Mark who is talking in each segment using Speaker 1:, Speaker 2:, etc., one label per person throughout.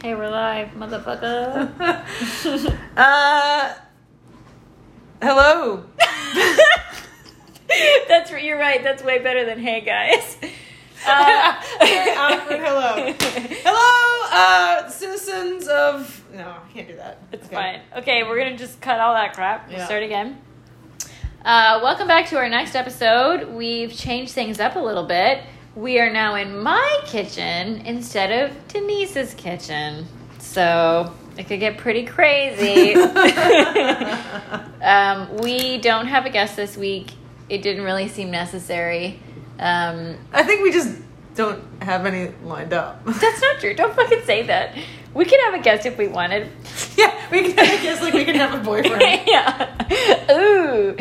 Speaker 1: Okay, we're live, motherfucker.
Speaker 2: uh, hello.
Speaker 1: That's you're right. That's way better than hey guys. Uh,
Speaker 2: Very awkward hello. Hello, uh, citizens of. No, I can't do that.
Speaker 1: It's
Speaker 2: Okay.
Speaker 1: fine. Okay, we're gonna just cut all that crap. We'll
Speaker 2: Yeah.
Speaker 1: start again. Uh, welcome back to our next episode. We've changed things up a little bit. We are now in my kitchen instead of Denise's kitchen. So it could get pretty crazy. um, we don't have a guest this week. It didn't really seem necessary. Um,
Speaker 2: I think we just don't have any lined up.
Speaker 1: that's not true. Don't fucking say that. We could have a guest if we wanted.
Speaker 2: yeah, we can. a guest like we can have a boyfriend.
Speaker 1: yeah. Ooh.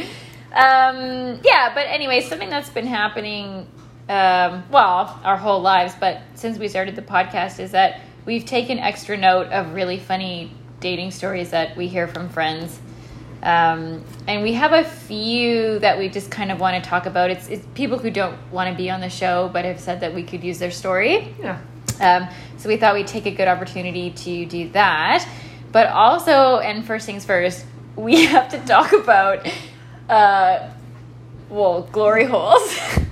Speaker 1: Um, yeah, but anyway, something that's been happening, um, well, our whole lives, but since we started the podcast, is that we've taken extra note of really funny dating stories that we hear from friends. Um, and we have a few that we just kind of want to talk about. It's, it's people who don't want to be on the show, but have said that we could use their story.
Speaker 2: Yeah.
Speaker 1: Um, so we thought we'd take a good opportunity to do that. But also, and first things first, we have to talk about, uh, well, glory holes.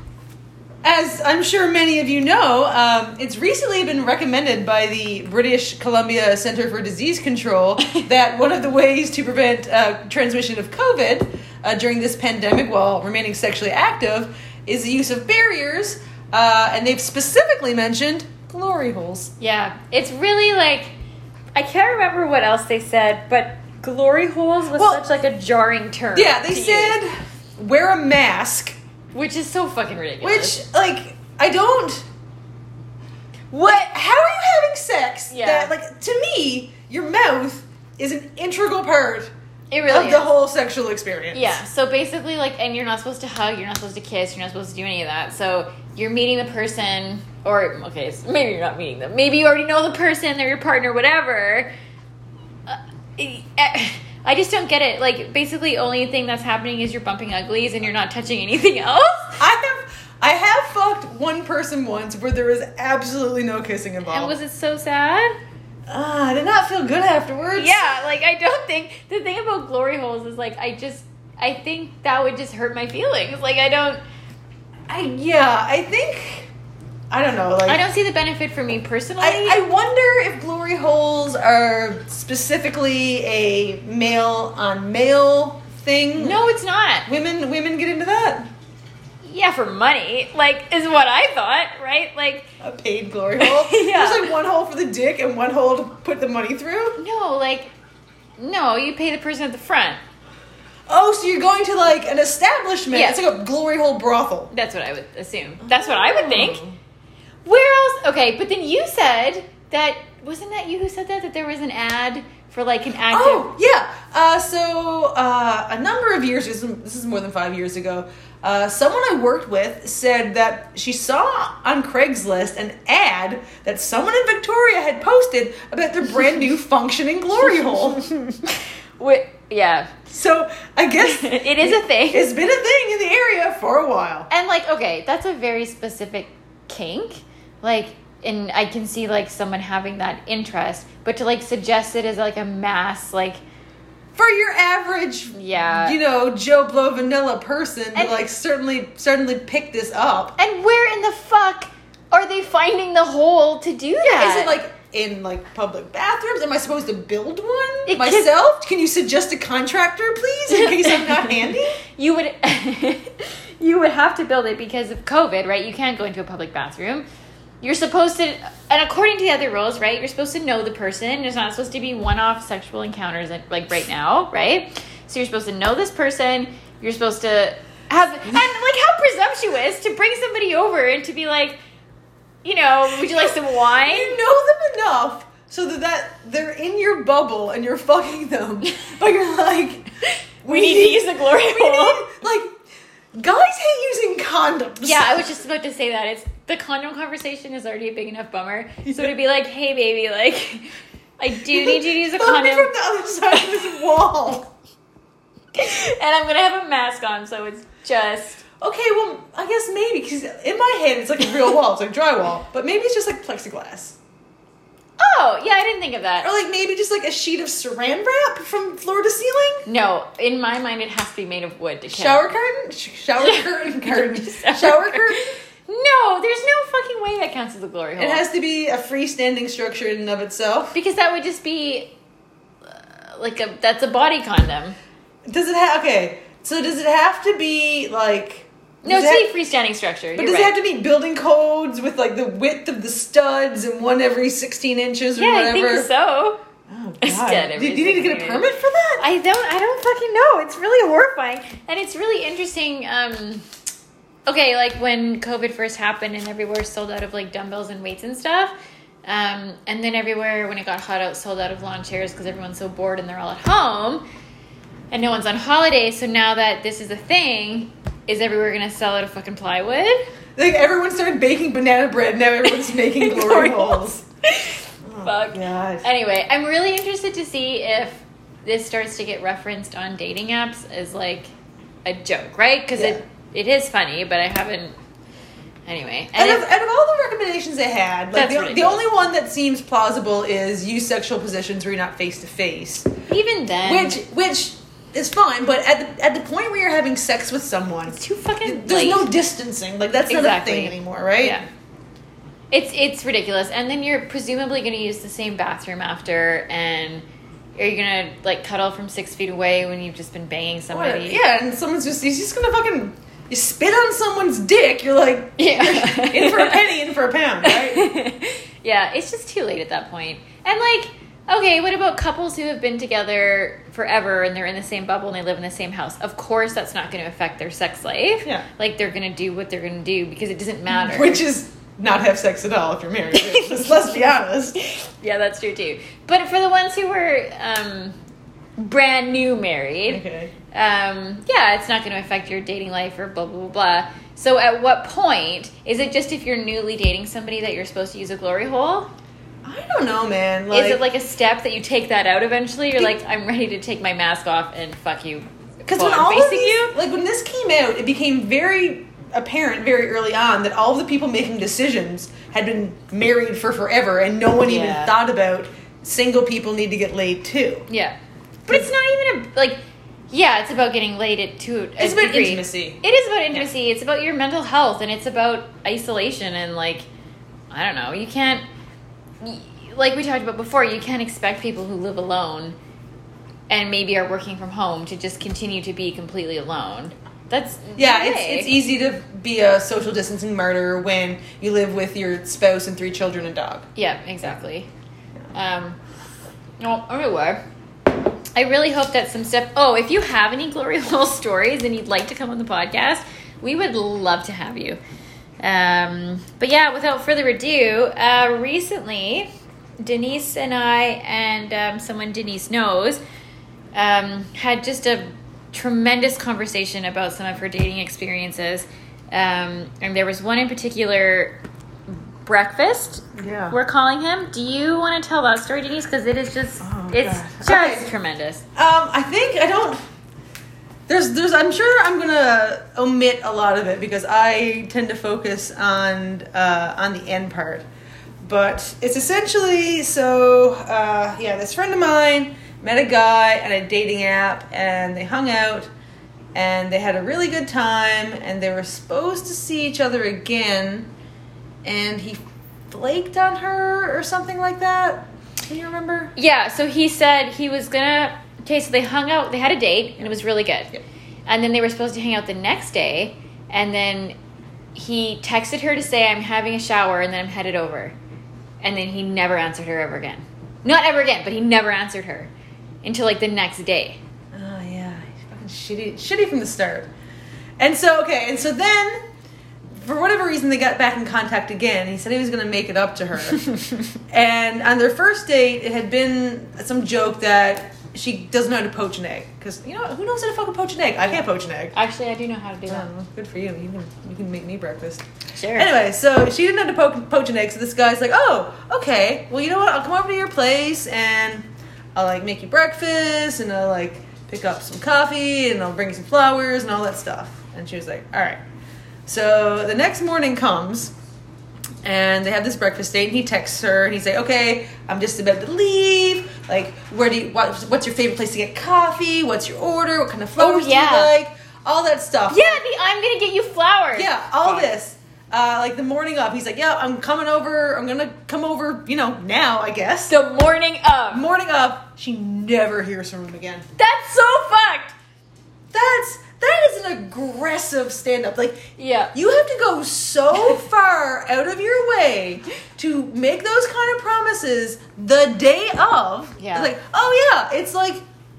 Speaker 2: As I'm sure many of you know, um, it's recently been recommended by the British Columbia Center for Disease Control that one of the ways to prevent uh, transmission of COVID uh, during this pandemic while remaining sexually active is the use of barriers. Uh, and they've specifically mentioned glory holes.
Speaker 1: yeah, it's really like, I can't remember what else they said, but glory holes was
Speaker 2: Well-
Speaker 1: such like a jarring term.
Speaker 2: Yeah, they
Speaker 1: to use,
Speaker 2: said wear a mask,
Speaker 1: which is so fucking ridiculous.
Speaker 2: which, like, I don't. What? How are you having sex?
Speaker 1: Yeah.
Speaker 2: That, like, to me, your mouth is an integral part
Speaker 1: it really
Speaker 2: of
Speaker 1: is.
Speaker 2: the whole sexual experience.
Speaker 1: Yeah, so basically, like, and you're not supposed to hug, you're not supposed to kiss, you're not supposed to do any of that. So you're meeting the person, or, okay, so maybe you're not meeting them. Maybe you already know the person, they're your partner, whatever. Uh, eh, I just don't get it. Like, basically, only thing that's happening is you're bumping uglies and you're not touching anything else.
Speaker 2: I have. I have fucked one person once where there was absolutely no kissing involved.
Speaker 1: And was it so sad?
Speaker 2: Ah, I did not feel good afterwards.
Speaker 1: Yeah, like, I don't think. The thing about glory holes is, like, I just. I think that would just hurt my feelings. Like, I don't.
Speaker 2: I yeah. I think. I don't know. Like
Speaker 1: I don't see the benefit for me personally.
Speaker 2: I, I wonder if glory holes are specifically a male on male thing.
Speaker 1: no, it's not.
Speaker 2: women women get into that.
Speaker 1: Yeah, for money, like is what I thought, right? Like,
Speaker 2: A paid glory hole.
Speaker 1: Yeah.
Speaker 2: There's like one hole for the dick and one hole to put the money through.
Speaker 1: no, like, no, you pay the person at the front.
Speaker 2: Oh, so you're going to like an establishment?
Speaker 1: Yeah.
Speaker 2: It's like a glory hole brothel.
Speaker 1: That's what I would assume. That's what I would think. Oh. Where else? Okay, but then you said that wasn't that you who said that that there was an ad for like an active.
Speaker 2: Oh yeah. Uh, so uh, a number of years. This is, this is more than five years ago. Uh, someone I worked with said that she saw on Craigslist an ad that someone in Victoria had posted about their brand new functioning glory hole.
Speaker 1: Wi- yeah,
Speaker 2: So I guess
Speaker 1: it is a thing.
Speaker 2: It's been a thing in the area for a while.
Speaker 1: And like, okay, that's a very specific kink. Like, and I can see like someone having that interest, but to like suggest it as like a mass, like,
Speaker 2: For your average,
Speaker 1: Yeah.
Speaker 2: you know, Joe Blow vanilla person,
Speaker 1: And-
Speaker 2: like certainly certainly pick this up.
Speaker 1: and where in the fuck are they finding the hole to do that?
Speaker 2: Is it like in like public bathrooms? Am I supposed to build one
Speaker 1: It
Speaker 2: myself? Can you suggest a contractor, please, in case I'm not handy?
Speaker 1: you would, you would have to build it because of COVID, right? You can't go into a public bathroom. You're supposed to, and according to the other rules, right? You're supposed to know the person. There's not supposed to be one-off sexual encounters, like right now, right? So you're supposed to know this person. You're supposed to have, and like how presumptuous to bring somebody over and to be like, you know, would you like some wine?
Speaker 2: You know them enough so that, that they're in your bubble and you're fucking them, but you're like,
Speaker 1: We need to use the glory
Speaker 2: we
Speaker 1: hole.
Speaker 2: like, guys hate using condoms.
Speaker 1: Yeah, I was just about to say that. It's the condom conversation is already a big enough bummer. So to be like, hey baby, like I do need you to use a condom
Speaker 2: from the other side of this wall.
Speaker 1: and I'm gonna have a mask on, so it's just
Speaker 2: Okay, well, I guess maybe because in my head it's like a real wall. It's like drywall, but maybe it's just like plexiglass.
Speaker 1: Oh yeah, I didn't think of that.
Speaker 2: Or like maybe just like a sheet of saran wrap from floor to ceiling?
Speaker 1: No, in my mind, it has to be made of wood to count.
Speaker 2: Shower curtain? Sh- shower curtain? curtain.
Speaker 1: Shower curtain. No, there's no fucking way that counts as a glory hole.
Speaker 2: It has to be a freestanding structure in and of itself.
Speaker 1: because that would just be uh, like a that's a body condom.
Speaker 2: Does it have okay? So does it have to be like?
Speaker 1: No,
Speaker 2: does
Speaker 1: it's
Speaker 2: it
Speaker 1: a freestanding structure.
Speaker 2: But does it have to be building codes with like the width of the studs and one every sixteen inches or
Speaker 1: yeah, I
Speaker 2: whatever?
Speaker 1: think so.
Speaker 2: Oh god!
Speaker 1: dead
Speaker 2: Do, do you need to get a
Speaker 1: 16
Speaker 2: permit for that?
Speaker 1: I don't. I don't fucking know. It's really horrifying, and it's really interesting. Um, okay, like when COVID first happened, and everywhere sold out of like dumbbells and weights and stuff. Um, and then everywhere when it got hot out, sold out of lawn chairs because everyone's so bored and they're all at home, and no one's on holiday. So now that this is a thing, is everywhere gonna sell out of fucking plywood?
Speaker 2: Like everyone started baking banana bread. Now everyone's making glory holes.
Speaker 1: Fuck.
Speaker 2: God.
Speaker 1: Anyway, I'm really interested to see if this starts to get referenced on dating apps as like a joke, right? Because
Speaker 2: Yeah.
Speaker 1: it it is funny, but I haven't. Anyway,
Speaker 2: Out
Speaker 1: and
Speaker 2: of, of all the recommendations they had, like the, the only one that seems plausible is use sexual positions where you're not face to face,
Speaker 1: even then,
Speaker 2: which which is fine. But at the at the point where you're having sex with someone,
Speaker 1: it's too fucking.
Speaker 2: there's
Speaker 1: late.
Speaker 2: no distancing. Like that's not a thing anymore, right?
Speaker 1: Yeah. It's it's ridiculous, and then you're presumably going to use the same bathroom after, and are you gonna like cuddle from six feet away when you've just been banging
Speaker 2: What?
Speaker 1: somebody?
Speaker 2: Yeah, and someone's just he's just gonna fucking you spit on someone's dick. You're like
Speaker 1: Yeah.
Speaker 2: in for a penny, in for a pound, right?
Speaker 1: yeah, it's just too late at that point. And like, okay, what about couples who have been together forever and they're in the same bubble and they live in the same house? Of course, that's not going to affect their sex life.
Speaker 2: Yeah.
Speaker 1: like they're going to do what they're going to do because it doesn't matter.
Speaker 2: Which is not have sex at all if you're married. let's, let's be honest.
Speaker 1: yeah, that's true too. But for the ones who were um, brand new married,
Speaker 2: Okay.
Speaker 1: Um, yeah, it's not going to affect your dating life or blah, blah, blah, blah. So at what point is it just if you're newly dating somebody that you're supposed to use a glory hole?
Speaker 2: I don't know, man. Like,
Speaker 1: is it like a step that you take that out eventually? You're like, I'm ready to take my mask off and fuck you.
Speaker 2: Because when
Speaker 1: I'm
Speaker 2: all of these,
Speaker 1: you,
Speaker 2: like when this came out, it became very apparent very early on that all of the people making decisions had been married for forever, and no one even thought about single people need to get laid too.
Speaker 1: yeah, but it's not even a like. Yeah, it's about getting laid at to. a
Speaker 2: It's about
Speaker 1: degree.
Speaker 2: intimacy.
Speaker 1: It is about intimacy. It's about your mental health, and it's about isolation and like, I don't know. You can't, like we talked about before. You can't expect people who live alone and maybe are working from home to just continue to be completely alone. That's
Speaker 2: Yeah, it's it's easy to be a social distancing martyr when you live with your spouse and three children and dog.
Speaker 1: Yeah, exactly. Um, no, anyway, I really hope that some stuff. Oh, if you have any glory hole stories and you'd like to come on the podcast, we would love to have you. Um, but yeah, without further ado, uh, recently Denise and I and um, someone Denise knows um, had just a tremendous conversation about some of her dating experiences. Um, and there was one in particular, breakfast.
Speaker 2: Yeah.
Speaker 1: We're calling him. Do you want to tell that story, Denise? Because it is just,
Speaker 2: Oh,
Speaker 1: it's
Speaker 2: God.
Speaker 1: just
Speaker 2: Okay.
Speaker 1: tremendous.
Speaker 2: Um, I think I don't. There's, there's. I'm sure I'm gonna omit a lot of it because I tend to focus on uh, on the end part. But it's essentially so. Uh, yeah, this friend of mine met a guy on a dating app, and they hung out, and they had a really good time, and they were supposed to see each other again, and he flaked on her or something like that. Can you remember?
Speaker 1: Yeah, so he said he was gonna. Okay, so they hung out. They had a date, and it was really good.
Speaker 2: Yeah.
Speaker 1: And then they were supposed to hang out the next day, and then he texted her to say, "I'm having a shower, and then I'm headed over." And then he never answered her ever again. Not ever again, but he never answered her until like the next day.
Speaker 2: Oh yeah, he's fucking shitty, shitty from the start. And so okay, and so then, for whatever reason, they got back in contact again. He said he was going to make it up to her. and on their first date, it had been some joke that she doesn't know how to poach an egg because you know who knows how to fucking poach an egg? I can't poach an egg.
Speaker 1: Actually, I do know how to do that.
Speaker 2: Oh, good for you. You can you can make me breakfast.
Speaker 1: Sure.
Speaker 2: Anyway, so she didn't know how to poke, poach an egg, so this guy's like, "Oh, okay. Well, you know what? I'll come over to your place and I'll like make you breakfast and I'll like pick up some coffee and I'll bring you some flowers and all that stuff." And she was like, "All right." So the next morning comes, and they have this breakfast date. And he texts her, and he's like, "Okay, I'm just about to leave. Like, where do you? What, what's your favorite place to get coffee? What's your order? What kind of flowers
Speaker 1: Oh, yeah.
Speaker 2: do you like? All that stuff.
Speaker 1: Yeah, the I'm gonna get you flowers.
Speaker 2: Yeah, all
Speaker 1: Fuck.
Speaker 2: this. Uh, like the morning of, he's like, "Yeah, I'm coming over. I'm gonna come over. You know, now I guess."
Speaker 1: The morning of.
Speaker 2: morning of, she never hears from him again.
Speaker 1: That's so fucked.
Speaker 2: That's that is an aggressive stand up. Like
Speaker 1: Yeah.
Speaker 2: you have to go so far out of your way to make those kind of promises the day of.
Speaker 1: Yeah.
Speaker 2: It's like, oh yeah, it's like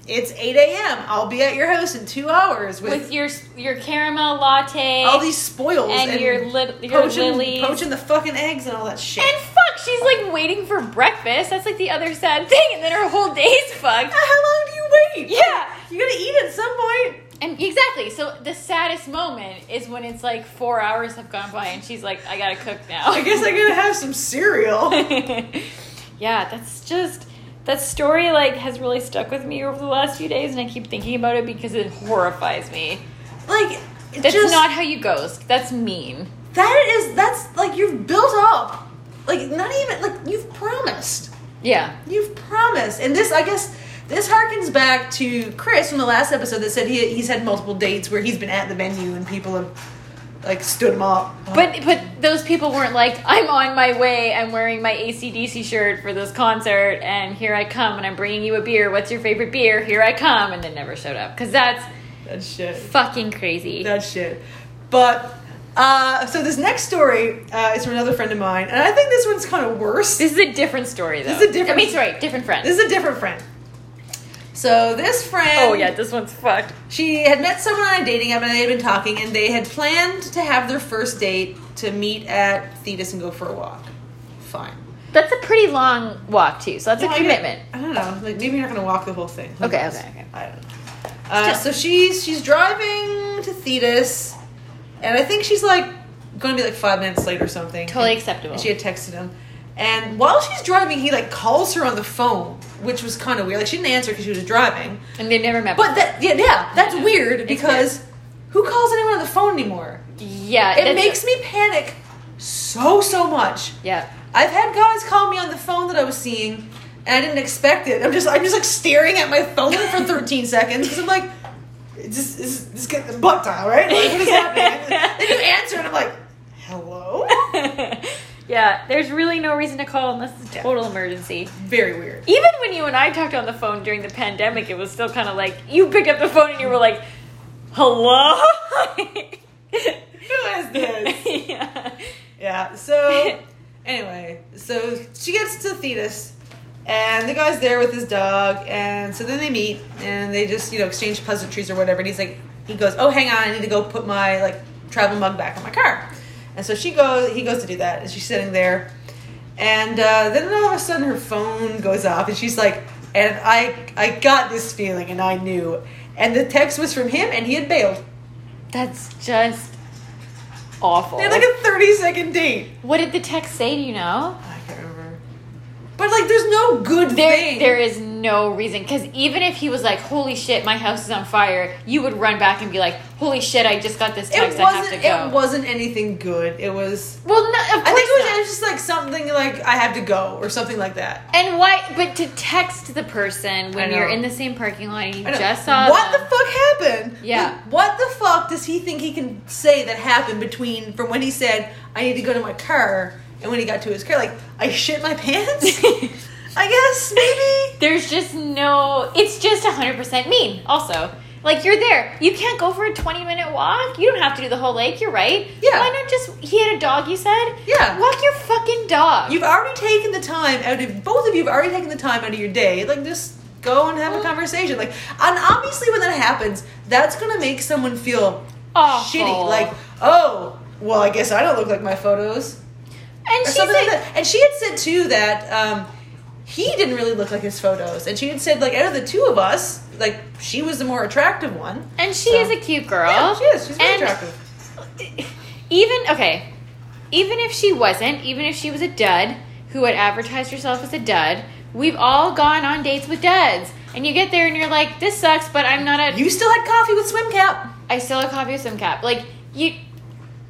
Speaker 2: it's 8 a.m. I'll be at your house in two hours with,
Speaker 1: With your your caramel latte.
Speaker 2: all these spoils
Speaker 1: and your lit- your
Speaker 2: poaching,
Speaker 1: lilies.
Speaker 2: poaching the fucking eggs and all that shit.
Speaker 1: And fuck, she's like waiting for breakfast. That's like the other sad thing. And then her whole day's fucked.
Speaker 2: How long do you wait?
Speaker 1: Yeah.
Speaker 2: you gotta eat at some point.
Speaker 1: And exactly. So the saddest moment is when it's like four hours have gone by and she's like, I gotta cook now.
Speaker 2: I guess I gotta have some cereal.
Speaker 1: yeah, that's just that story like has really stuck with me over the last few days and I keep thinking about it because it horrifies me.
Speaker 2: like
Speaker 1: That's
Speaker 2: just,
Speaker 1: not how you ghost. That's mean.
Speaker 2: That is that's like you've built up. Like not even like you've promised.
Speaker 1: Yeah.
Speaker 2: You've promised. And this I guess this harkens back to Chris from the last episode that said he he's had multiple dates where he's been at the venue and people have like stood him up.
Speaker 1: But but those people weren't like, I'm on my way, I'm wearing my ACDC shirt for this concert, and here I come, and I'm bringing you a beer. What's your favorite beer? Here I come, and then never showed up. Because that's
Speaker 2: That's shit.
Speaker 1: fucking crazy.
Speaker 2: That's shit. But uh, so this next story uh, is from another friend of mine, and I think this one's kind of worse.
Speaker 1: This is a different story, though.
Speaker 2: This is a different-
Speaker 1: I mean, sorry, different friend.
Speaker 2: This is a different friend. So this friend,
Speaker 1: oh yeah, this one's fucked.
Speaker 2: She had met someone on a dating app and they had been talking, and they had planned to have their first date to meet at Thetis and go for a walk. Fine.
Speaker 1: That's a pretty long walk too, so that's
Speaker 2: No,
Speaker 1: a
Speaker 2: I
Speaker 1: commitment.
Speaker 2: get- I don't know. Like maybe you're not going to walk the whole thing. Who
Speaker 1: Okay,
Speaker 2: knows?
Speaker 1: okay, okay.
Speaker 2: I don't know. Uh, so she's she's driving to Thetis, and I think she's like going to be like five minutes late or something.
Speaker 1: Totally
Speaker 2: And-
Speaker 1: acceptable.
Speaker 2: And she had texted him, and while she's driving, he like calls her on the phone, which was kind of weird. Like she didn't answer because she was driving.
Speaker 1: And they've never met.
Speaker 2: But that yeah yeah that's weird because who calls anyone on the phone anymore?
Speaker 1: yeah,
Speaker 2: It makes me panic so so much.
Speaker 1: yeah.
Speaker 2: I've had guys call me on the phone that I was seeing, and I didn't expect it. I'm just I'm just like staring at my phone for 13 seconds because I'm like, just it's just getting the butt dial right. Like, what is happening? then you answer, and I'm like, hello.
Speaker 1: yeah, there's really no reason to call unless it's a total emergency.
Speaker 2: Very weird.
Speaker 1: Even when you and I talked on the phone during the pandemic, it was still kind of like you picked up the phone and you were like, "Hello."
Speaker 2: Who is this?
Speaker 1: yeah.
Speaker 2: Yeah. So anyway, so she gets to Thetis, and the guy's there with his dog, and so then they meet and they just you know exchange pleasantries or whatever. And he's like, he goes, "Oh, hang on, I need to go put my like travel mug back in my car." And so she goes, he goes to do that, and she's sitting there, and uh, then all of a sudden her phone goes off, and she's like, and I I got this feeling, and I knew, and the text was from him, and he had bailed.
Speaker 1: That's just awful.
Speaker 2: They had like a thirty second date.
Speaker 1: what did the text say? Do you know?
Speaker 2: I can't remember. But like, there's no good
Speaker 1: There,
Speaker 2: thing.
Speaker 1: there is no reason because even if he was like, "Holy shit, my house is on fire," you would run back and be like, "Holy shit, I just got this
Speaker 2: it
Speaker 1: text. I have to go."
Speaker 2: It wasn't anything good. It was.
Speaker 1: well, no, of course
Speaker 2: I think it was, it was just like something like I have to go or something like that.
Speaker 1: And why? But to text the person when you're in the same parking lot and you just saw
Speaker 2: what
Speaker 1: them,
Speaker 2: the fuck happened?
Speaker 1: Yeah.
Speaker 2: Like, what the fuck does he think he can say that happened between from when he said I need to go to my car and when he got to his car? Like I shit my pants. I guess maybe.
Speaker 1: There's just no. It's just 100% mean. Also, like you're there, you can't go for a 20 minute walk. You don't have to do the whole lake. You're right.
Speaker 2: Yeah.
Speaker 1: Why not just? He had a dog. You said.
Speaker 2: Yeah.
Speaker 1: Walk your fucking dog.
Speaker 2: You've already taken the time out of both of you have already taken the time out of your day. Like just go and have a conversation. Like and obviously when that happens, that's gonna make someone feel
Speaker 1: Awful.
Speaker 2: shitty. Like, oh, well I guess I don't look like my photos.
Speaker 1: And she's
Speaker 2: something
Speaker 1: like.
Speaker 2: And she had said too that um he didn't really look like his photos. And she had said like out of the two of us, like she was the more attractive one.
Speaker 1: and she
Speaker 2: So-
Speaker 1: is a cute girl.
Speaker 2: Yeah, she is. She's very
Speaker 1: And
Speaker 2: attractive.
Speaker 1: Even okay, even if she wasn't, even if she was a dud who had advertised herself as a dud, we've all gone on dates with duds. And you get there and you're like, this sucks, but I'm not a.
Speaker 2: You still had coffee with swim cap.
Speaker 1: I still have coffee with swim cap. Like you,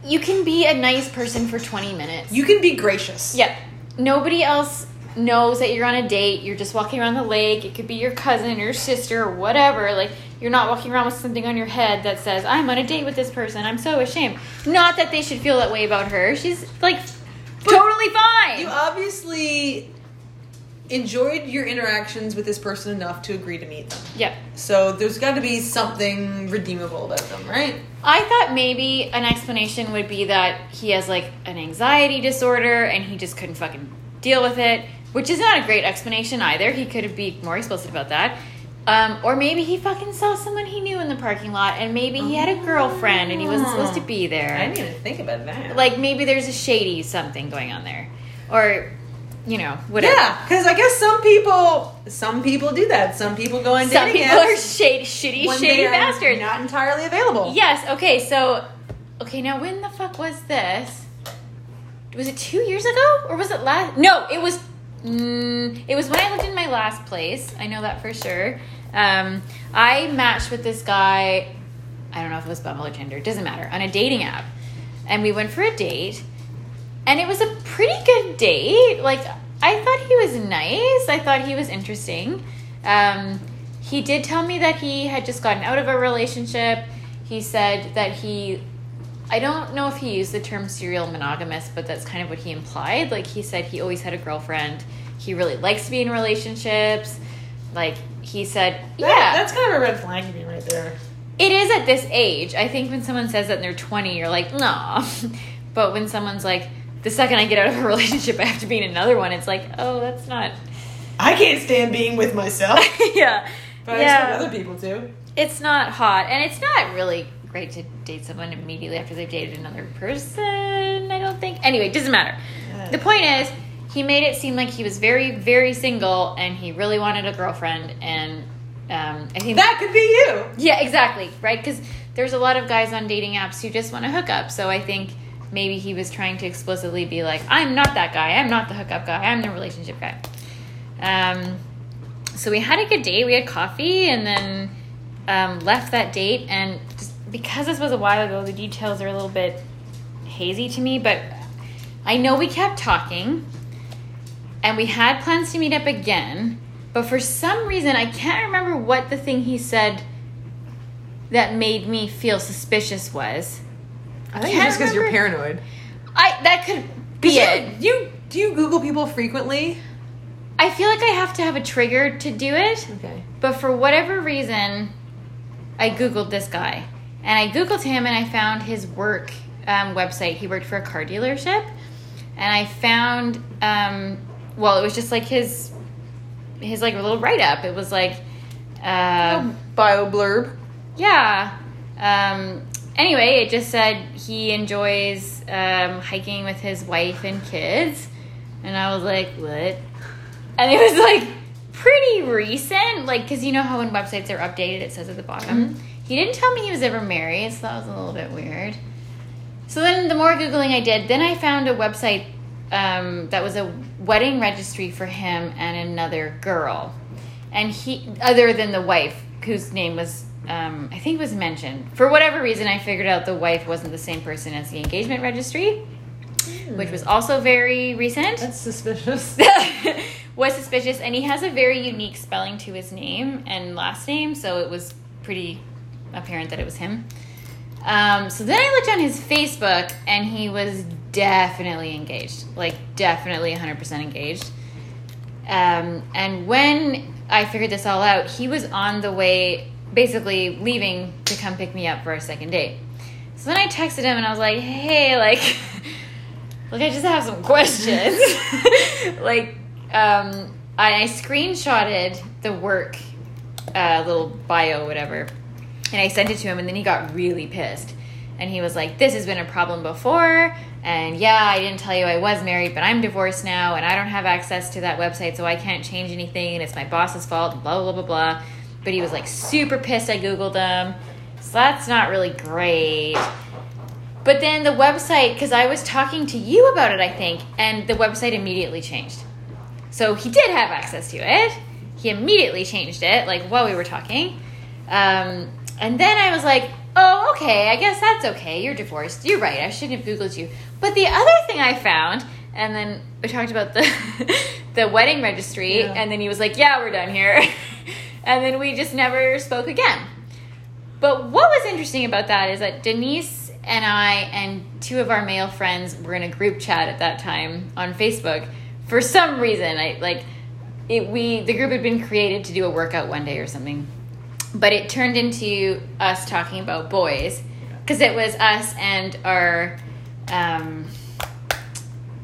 Speaker 1: you can be a nice person for 20 minutes.
Speaker 2: You can be gracious.
Speaker 1: Yep. Nobody else knows that you're on a date. You're just walking around the lake. It could be your cousin, your sister, or whatever. Like you're not walking around with something on your head that says, "I'm on a date with this person." I'm so ashamed. Not that they should feel that way about her. She's like totally fine.
Speaker 2: You obviously enjoyed your interactions with this person enough to agree to meet them.
Speaker 1: yep.
Speaker 2: So there's got to be something redeemable about them, right?
Speaker 1: I thought maybe an explanation would be that he has like an anxiety disorder and he just couldn't fucking deal with it, which is not a great explanation either. He could have be more explicit about that. Um, or maybe he fucking saw someone he knew in the parking lot and maybe he had a girlfriend and he wasn't supposed to be there.
Speaker 2: I didn't even think about that.
Speaker 1: like maybe there's a shady something going on there. Or, you know, whatever.
Speaker 2: yeah, because I guess some people, some people do that. Some people go on
Speaker 1: Some
Speaker 2: dating
Speaker 1: people are shady, shitty, shady bastards.
Speaker 2: not entirely available.
Speaker 1: Yes. Okay. So, okay. Now, when the fuck was this? Was it two years ago, or was it last? No, it was. Mm, it was when I lived in my last place. I know that for sure. Um, I matched with this guy. I don't know if it was Bumble or Tinder. Doesn't matter. On a dating app, and we went for a date, and it was a pretty good date. Like I thought he was nice. I thought he was interesting. Um, he did tell me that he had just gotten out of a relationship. He said that he, I don't know if he used the term serial monogamous, but that's kind of what he implied. Like he said he always had a girlfriend. He really likes to be in relationships. Like he said,
Speaker 2: That-
Speaker 1: yeah,
Speaker 2: that's kind of a red flag to me right there.
Speaker 1: it is at this age. I think when someone says that and they're 20, you're like, no. but when someone's like, the second I get out of a relationship, I have to be in another one, it's like, oh, that's not.
Speaker 2: I can't stand being with myself,
Speaker 1: yeah.
Speaker 2: but
Speaker 1: yeah.
Speaker 2: I expect other people to.
Speaker 1: It's not hot. And it's not really great to date someone immediately after they've dated another person, I don't think. Anyway, doesn't matter.
Speaker 2: Yeah.
Speaker 1: The point is, he made it seem like he was very, very single and he really wanted a girlfriend. And um, I think
Speaker 2: That could be you.
Speaker 1: Yeah, exactly. Right? Because there's a lot of guys on dating apps who just want to hook up. So I think maybe he was trying to explicitly be like, I'm not that guy. I'm not the hookup guy. I'm the relationship guy. Um, so we had a good date. We had coffee and then um, left that date. And because this was a while ago, the details are a little bit hazy to me. But I know we kept talking and we had plans to meet up again. But for some reason, I can't remember what the thing he said that made me feel suspicious was.
Speaker 2: I think it's just because you're paranoid.
Speaker 1: I that could be
Speaker 2: You,
Speaker 1: it.
Speaker 2: you do you Google people frequently?
Speaker 1: I feel like I have to have a trigger to do it,
Speaker 2: Okay.
Speaker 1: but for whatever reason, I googled this guy, and I googled him, and I found his work um, website. He worked for a car dealership, and I found, um, well, it was just like his his like little write up. It was like. Uh,
Speaker 2: Bio blurb.
Speaker 1: Yeah. Um, anyway, it just said he enjoys um, hiking with his wife and kids. And I was like, what? And it was like pretty recent. Like, because you know how when websites are updated, it says at the bottom. He didn't tell me he was ever married, so that was a little bit weird. So then the more Googling I did, then I found a website um, that was a wedding registry for him and another girl. And he, other than the wife, whose name was, um, I think it was mentioned. For whatever reason, I figured out the wife wasn't the same person as the engagement registry, which was also very recent
Speaker 2: That's suspicious.
Speaker 1: was suspicious and he has a very unique spelling to his name and last name so it was pretty apparent that it was him um, so then i looked on his facebook and he was definitely engaged like definitely 100% engaged um, and when i figured this all out he was on the way basically leaving to come pick me up for a second date so then i texted him and i was like hey like like I just have some questions. like, um, I, I screenshotted the work uh, little bio, whatever, and I sent it to him, and then he got really pissed, and he was like, "This has been a problem before." And yeah, I didn't tell you I was married, but I'm divorced now, and I don't have access to that website, so I can't change anything, and it's my boss's fault, blah, blah, blah, blah. But he was like super pissed I Googled him. So that's not really great. But then the website, because I was talking to you about it, I think, and the website immediately changed. So he did have access to it. He immediately changed it, like while we were talking. Um, and then I was like, oh, okay, I guess that's okay. You're divorced. You're right. I shouldn't have Googled you. But the other thing I found, and then we talked about the the wedding registry,
Speaker 2: Yeah.
Speaker 1: and then he was like, yeah, we're done here. and then we just never spoke again. But what was interesting about that is that Denise and I and two of our male friends were in a group chat at that time on Facebook. For some reason, I like it. We the group had been created to do a workout one day or something, but it turned into us talking about boys because it was us and our. Um,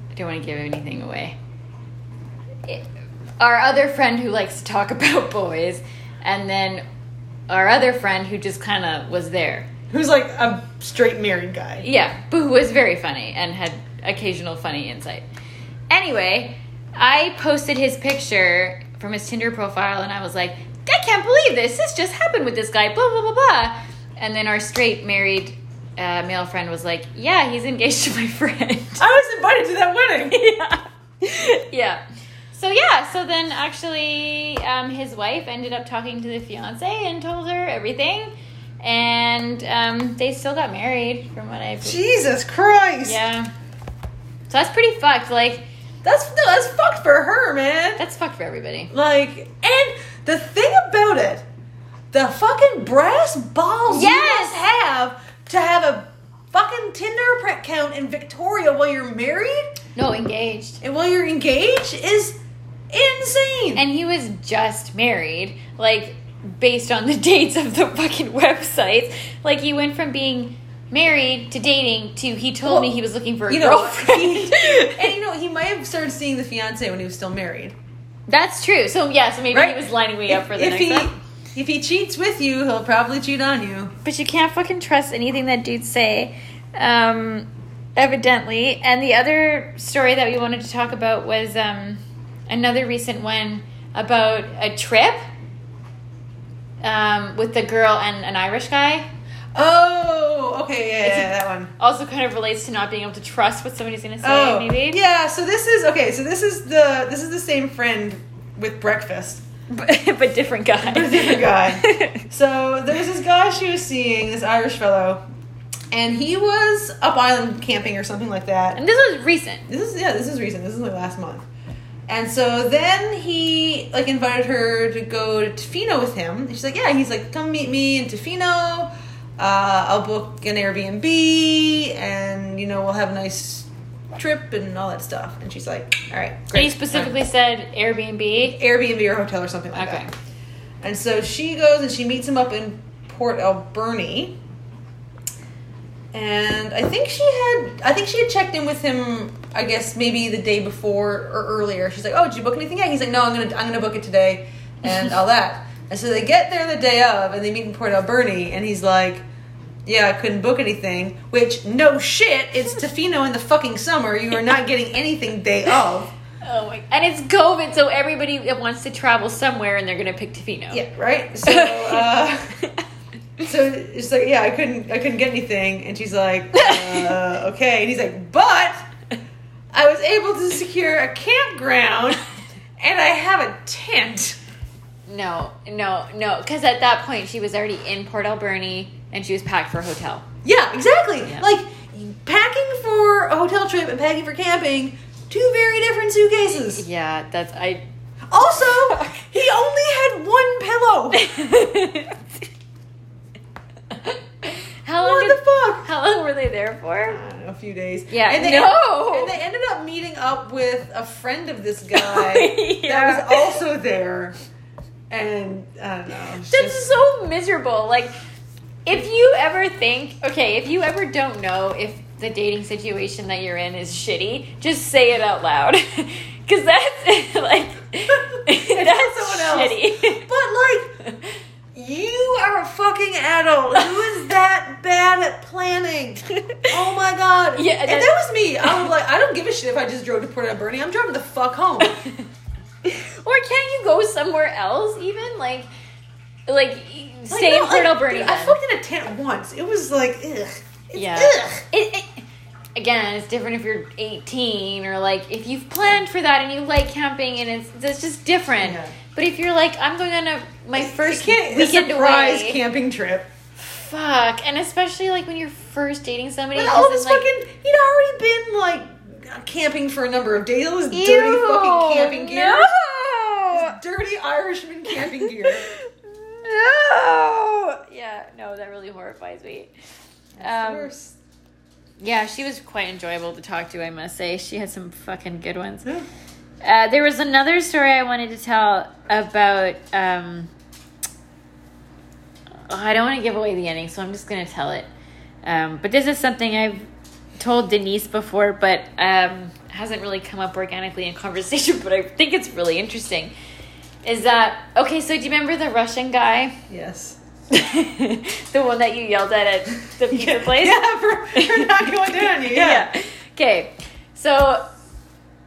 Speaker 1: I don't want to give anything away. It- our other friend who likes to talk about boys, and then our other friend who just kind of was there.
Speaker 2: Who's like a straight married guy.
Speaker 1: Yeah, but who was very funny and had occasional funny insight. Anyway, I posted his picture from his Tinder profile and I was like, I can't believe this. This just happened with this guy, blah, blah, blah, blah. And then our straight married uh, male friend was like, Yeah, he's engaged to my friend.
Speaker 2: I was invited to that wedding.
Speaker 1: yeah. yeah. So yeah, so then actually, um, his wife ended up talking to the fiance and told her everything, and um, they still got married, from what I've.
Speaker 2: Jesus Christ.
Speaker 1: Yeah. So that's pretty fucked. Like
Speaker 2: That's no, that's fucked for her, man.
Speaker 1: that's fucked for everybody.
Speaker 2: Like, and the thing about it, the fucking brass balls you
Speaker 1: Yes!
Speaker 2: must have to have a fucking Tinder account in Victoria while you're married
Speaker 1: No, engaged.
Speaker 2: and while you're engaged is insane.
Speaker 1: And he was just married, like based on the dates of the fucking websites. Like he went from being married to dating to he told me he was looking for a
Speaker 2: you know,
Speaker 1: girlfriend.
Speaker 2: he- and you know, he might have started seeing the fiance when he was still married.
Speaker 1: That's true. So yeah, so maybe
Speaker 2: Right?
Speaker 1: he was lining me up for the
Speaker 2: if
Speaker 1: next
Speaker 2: he,
Speaker 1: one.
Speaker 2: If he cheats with you, he'll probably cheat on you.
Speaker 1: But you can't fucking trust anything that dudes say. Um, evidently. And the other story that we wanted to talk about was um, another recent one about a trip um, with the girl and an Irish guy.
Speaker 2: Oh, okay, yeah,
Speaker 1: a-
Speaker 2: yeah, that one.
Speaker 1: Also, kind of relates to not being able to trust what somebody's going to say.
Speaker 2: Oh,
Speaker 1: maybe,
Speaker 2: yeah. So this is okay. So this is the this is the same friend with breakfast.
Speaker 1: but, but different guy.
Speaker 2: But different guy. So there was this guy she was seeing, this Irish fellow, and he was up island camping or something like that.
Speaker 1: and this was recent.
Speaker 2: This is yeah, this is recent. This is like last month. And so then he like invited her to go to Tofino with him. And she's like, yeah. He's like, come meet me in Tofino. Uh, I'll book an Airbnb, and you know we'll have a nice trip and all that stuff. And she's like, all right, great.
Speaker 1: he specifically said Airbnb.
Speaker 2: Airbnb or hotel or something like
Speaker 1: Okay.
Speaker 2: that. And so she goes and she meets him up in Port Alberni. And I think she had I think she had checked in with him I guess maybe the day before or earlier. She's like, "Oh, did you book anything yet?" He's like, "No, I'm to I'm to book it today." And all that. And so they get there the day of and they meet in Port Alberni and he's like, "Yeah, I couldn't book anything." Which no shit, it's Tofino in the fucking summer. You are not getting anything day of.
Speaker 1: Oh my! And it's COVID, so everybody that wants to travel somewhere, and they're gonna pick Tofino.
Speaker 2: Yeah, right. So, uh, so it's like, yeah, I couldn't, I couldn't get anything, and she's like, uh, okay, and he's like, but I was able to secure a campground, and I have a tent.
Speaker 1: no, no, no. Because at that point, she was already in Port Alberni, and she was packed for a hotel.
Speaker 2: Yeah, exactly.
Speaker 1: Yeah.
Speaker 2: Like packing for a hotel trip and packing for camping, two very different suitcases.
Speaker 1: Yeah, that's I.
Speaker 2: Also, he only had one pillow.
Speaker 1: how long?
Speaker 2: What
Speaker 1: did,
Speaker 2: the fuck?
Speaker 1: How long were they there for?
Speaker 2: I know, a few days.
Speaker 1: Yeah,
Speaker 2: and they,
Speaker 1: no.
Speaker 2: and they ended up meeting up with a friend of this guy
Speaker 1: Yeah.
Speaker 2: that was also there. And I don't know.
Speaker 1: That's
Speaker 2: just-
Speaker 1: so miserable. Like, if you ever think, okay, if you ever don't know if the dating situation that you're in is shitty, just say it out loud. Because that's like, that's
Speaker 2: someone else.
Speaker 1: shitty.
Speaker 2: but like, you are a fucking adult. Who is that bad at planning? Oh my god.
Speaker 1: Yeah,
Speaker 2: if
Speaker 1: that-
Speaker 2: that was me, I would like. I don't give a shit if I just drove to Port Alberni. I'm driving the fuck home.
Speaker 1: or can't you go somewhere else even like like
Speaker 2: Like,
Speaker 1: stay
Speaker 2: no,
Speaker 1: in Port Alberni
Speaker 2: I
Speaker 1: then.
Speaker 2: fucked in a tent once. It was like, ugh. It's
Speaker 1: yeah
Speaker 2: Ugh.
Speaker 1: it, it, again it's different if you're 18 or like if you've planned for that and you like camping and it's it's just different
Speaker 2: Yeah.
Speaker 1: But if you're like i'm going on a my first weekend
Speaker 2: surprise
Speaker 1: away
Speaker 2: camping trip.
Speaker 1: fuck. And especially like when you're first dating somebody.
Speaker 2: But all this
Speaker 1: like,
Speaker 2: fucking, he'd already been like camping for a number of days. All this dirty
Speaker 1: Ew,
Speaker 2: fucking camping gear.
Speaker 1: No.
Speaker 2: Dirty Irishman camping gear.
Speaker 1: no. Yeah, no, that really horrifies me. Um, yeah, she was quite enjoyable to talk to, I must say. She had some fucking good ones.
Speaker 2: Yeah.
Speaker 1: Uh, there was another story I wanted to tell about. Um, oh, I don't want to give away the ending, so I'm just going to tell it. Um, but this is something I've told Denise before, but um, hasn't really come up organically in conversation. But I think it's really interesting. Is that okay? So do you remember the Russian guy,
Speaker 2: Yes.
Speaker 1: the one that you yelled at at the pizza place?
Speaker 2: Yeah, for, for not going down you. Yeah.
Speaker 1: yeah. Okay. So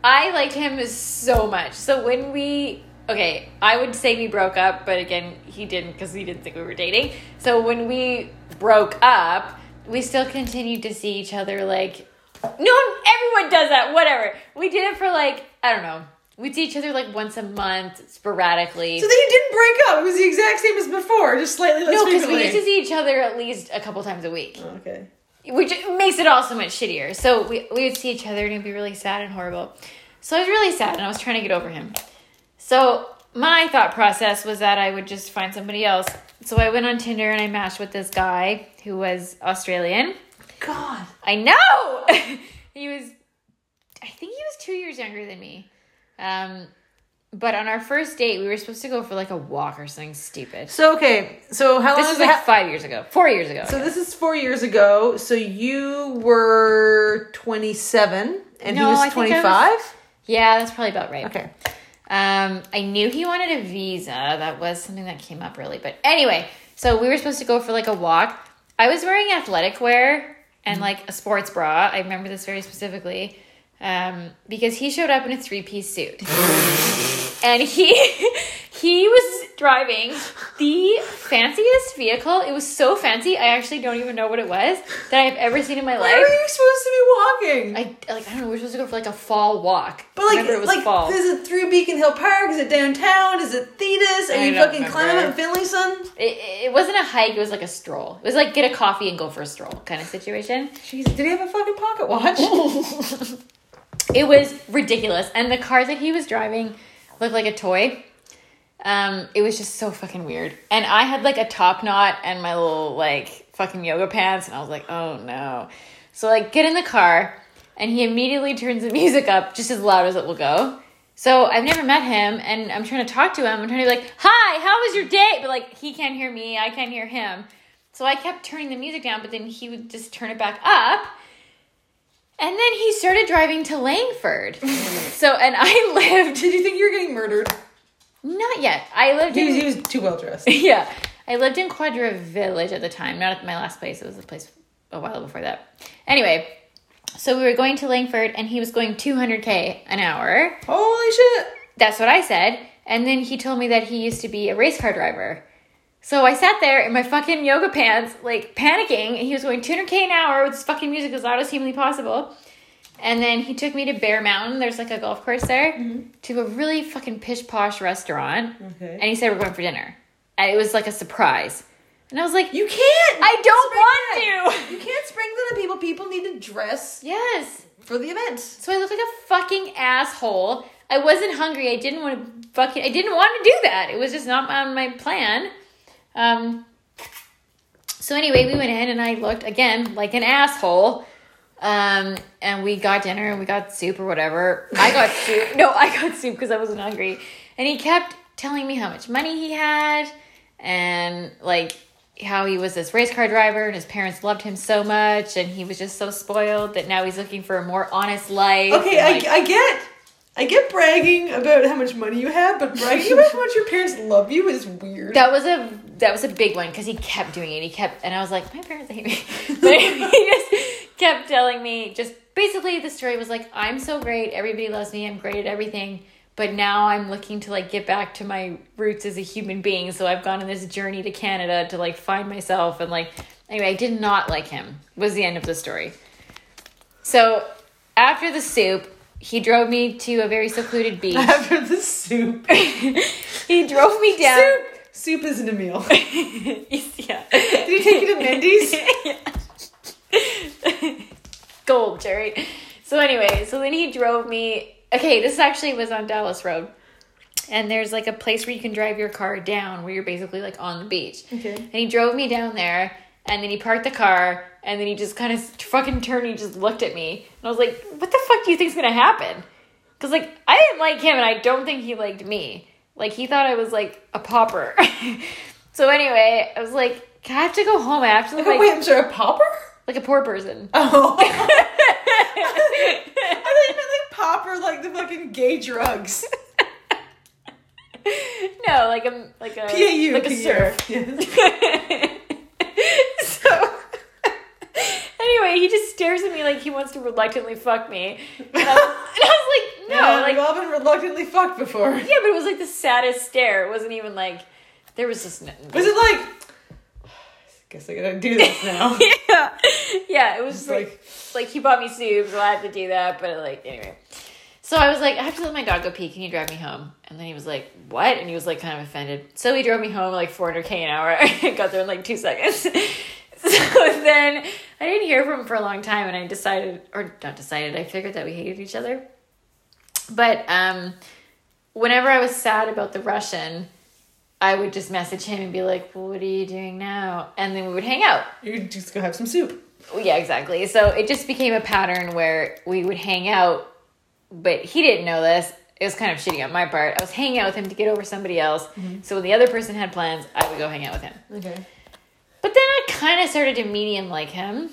Speaker 1: I liked him so much. So when we okay, I would say we broke up, but again, he didn't because he didn't think we were dating. So when we broke up, we still continued to see each other like no everyone does that, whatever. We did it for like, I don't know. We'd see each other like once a month, sporadically.
Speaker 2: So then you didn't break up. It was the exact same as before, just slightly less
Speaker 1: no, because we used to see each other at least a couple times a week.
Speaker 2: Oh, okay.
Speaker 1: which makes it all so much shittier. So we, we would see each other and it'd be really sad and horrible. So I was really sad and I was trying to get over him. So my thought process was that I would just find somebody else. So I went on Tinder and I matched with this guy who was Australian.
Speaker 2: God.
Speaker 1: I know! he was, I think he was two years younger than me. Um, but on our first date, we were supposed to go for like a walk or something stupid.
Speaker 2: So okay. So how long
Speaker 1: This
Speaker 2: it
Speaker 1: like
Speaker 2: ha-
Speaker 1: five years ago, four years ago.
Speaker 2: So this is four years ago. So you were twenty seven, and
Speaker 1: No,
Speaker 2: he was twenty five.
Speaker 1: Yeah, that's probably about right.
Speaker 2: Okay.
Speaker 1: Um, I knew he wanted a visa. That was something that came up really. But anyway, so we were supposed to go for like a walk. I was wearing athletic wear and like a sports bra. I remember this very specifically um, because he showed up in a three piece suit, and he he was driving the fanciest vehicle. It was so fancy. I actually don't even know what it was that I've ever seen in my life.
Speaker 2: Where are you supposed to be walking?
Speaker 1: I like I don't know. We're supposed to go for like a fall walk.
Speaker 2: but like,
Speaker 1: it was
Speaker 2: like,
Speaker 1: fall.
Speaker 2: is it through Beacon Hill Park? Is it downtown? Is it Thetis? Are
Speaker 1: I
Speaker 2: you fucking
Speaker 1: remember.
Speaker 2: climbing up Finlayson?
Speaker 1: It, it wasn't a hike, it was like a stroll. It was like get a coffee and go for a stroll kind of situation.
Speaker 2: Jeez, did he have a fucking pocket watch?
Speaker 1: It was ridiculous. And the car that he was driving looked like a toy. Um, it was just so fucking weird. And I had like a top knot and my little like fucking yoga pants, and I was like, oh no. So like get in the car, and he immediately turns the music up just as loud as it will go. So I've never met him, and I'm trying to talk to him. I'm trying to be like, "Hi, how was your day?" But like he can't hear me, I can't hear him. So I kept turning the music down, but then he would just turn it back up. And then he started driving to Langford. so and I lived
Speaker 2: did you think you were getting murdered?
Speaker 1: Not yet. I lived
Speaker 2: He was,
Speaker 1: in
Speaker 2: he was too well dressed.
Speaker 1: yeah. I lived in Quadra Village at the time, not at my last place. It was a place a while before that. Anyway, so we were going to Langford and he was going 200k an hour.
Speaker 2: Holy shit!
Speaker 1: That's what I said. And then he told me that he used to be a race car driver. So I sat there in my fucking yoga pants, like panicking, and he was going 200k an hour with his fucking music as loud as humanly possible. And then he took me to Bear Mountain. There's like a golf course there to a really fucking pish posh restaurant.
Speaker 2: Okay.
Speaker 1: And he said we're going for dinner. And it was like a surprise. And I was like,
Speaker 2: You can't.
Speaker 1: I don't want
Speaker 2: that.
Speaker 1: to.
Speaker 2: You can't spring that on people. People need to dress
Speaker 1: Yes.
Speaker 2: for the event.
Speaker 1: So I look like a fucking asshole. I wasn't hungry. I didn't want to fucking. I didn't want to do that. It was just not on my plan. Um. So anyway, we went in and I looked again like an asshole. Um, and we got dinner and we got soup or whatever. I got soup. No, I got soup because I wasn't hungry. And he kept telling me how much money he had and like how he was this race car driver and his parents loved him so much and he was just so spoiled that now he's looking for a more honest life.
Speaker 2: Okay,
Speaker 1: and,
Speaker 2: I, I get. I get bragging about how much money you have, but bragging about how much your parents love you is weird.
Speaker 1: that was a that was a big one because he kept doing it. He kept and I was like, my parents hate me, but he just kept telling me just basically the story was like, I'm so great, everybody loves me, I'm great at everything, but now I'm looking to like get back to my roots as a human being. So I've gone on this journey to Canada to like find myself and like anyway, I did not like him. Was the end of the story. So after the soup, he drove me to a very secluded beach.
Speaker 2: After the soup.
Speaker 1: he drove me down.
Speaker 2: Soup! Soup isn't a meal.
Speaker 1: yeah.
Speaker 2: Did he take you to Mendy's?
Speaker 1: Gold, Jerry. So anyway, so then he drove me. Okay, this actually was on Dallas Road. And there's like a place where you can drive your car down where you're basically like on the beach.
Speaker 2: Okay.
Speaker 1: And he drove me down there and then he parked the car and then he just kind of fucking turned and he just looked at me. And I was like, what the fuck do you think's gonna happen? Because like I didn't like him and I don't think he liked me. Like he thought I was like a pauper. so anyway, I was like, can I have to go home. I have to look like,
Speaker 2: Wait, I'm sorry, a pauper?
Speaker 1: like a poor person.
Speaker 2: Oh. I thought you meant like pauper, like the fucking gay drugs.
Speaker 1: no, like a like a
Speaker 2: PAU.
Speaker 1: like a serf.
Speaker 2: Yes.
Speaker 1: so anyway, he just stares at me like he wants to reluctantly fuck me, and I was, and I was like, no,
Speaker 2: Yeah,
Speaker 1: like
Speaker 2: we've all been reluctantly fucked before.
Speaker 1: yeah, but it was like the saddest stare. It wasn't even like there was just no,
Speaker 2: Was it like? I Guess I gotta do this now.
Speaker 1: yeah, yeah. It was just like like he bought me soup, so I had to do that. But like anyway, so I was like, I have to let my dog go pee. Can you drive me home? And then he was like, what? And he was like kind of offended. So he drove me home like 400k an hour. I got there in like two seconds. so then I didn't hear from him for a long time, and I decided, or not decided, I figured that we hated each other. But um, whenever I was sad about the Russian. I would just message him and be like, well, "What are you doing now?" And then we would hang out.
Speaker 2: You just go have some soup.
Speaker 1: Yeah, exactly. So it just became a pattern where we would hang out, but he didn't know this. It was kind of shitty on my part. I was hanging out with him to get over somebody else. So when the other person had plans, I would go hang out with him.
Speaker 2: Okay.
Speaker 1: But then I kind of started to medium like him.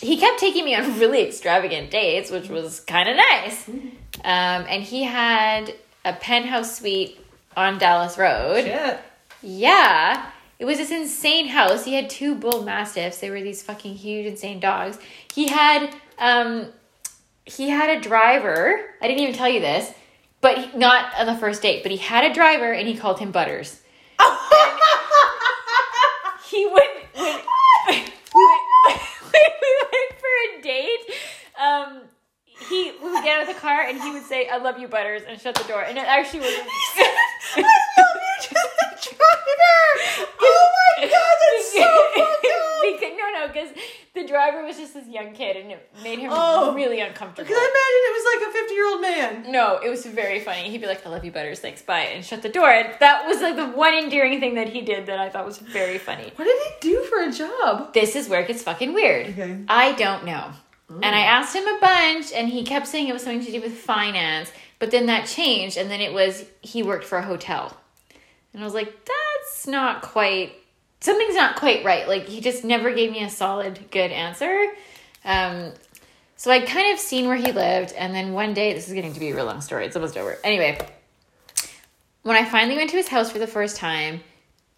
Speaker 1: He kept taking me on really extravagant dates, which was kind of nice. Um, and he had a penthouse suite on Dallas Road.
Speaker 2: Shit.
Speaker 1: Yeah. It was this insane house. He had two bull mastiffs. They were these fucking huge, insane dogs. He had um he had a driver. I didn't even tell you this, but he, not on the first date. But he had a driver, and he called him Butters. He when, we went, we went for a date. Um, he we would get out of the car, and he would say, "I love you, Butters," and shut the door. And it actually was.
Speaker 2: I love you driver. Oh my god, that's so fucked up.
Speaker 1: because, no, no, because the driver was just this young kid, and it made him
Speaker 2: Oh.
Speaker 1: really uncomfortable.
Speaker 2: Because I imagine it was like a fifty-year-old man.
Speaker 1: No, it was very funny. He'd be like, "I love you, Butters. Thanks, bye," and shut the door. And that was like the one endearing thing that he did that I thought was very funny.
Speaker 2: What did he do for a job?
Speaker 1: This is where it gets fucking weird.
Speaker 2: Okay.
Speaker 1: I don't know. And I asked him a bunch, and he kept saying it was something to do with finance. But then that changed, and then it was he worked for a hotel. And I was like, that's not quite, something's not quite right. Like, he just never gave me a solid, good answer. Um, so I'd kind of seen where he lived, and then one day, this is getting to be a real long story, it's almost over. Anyway, when I finally went to his house for the first time,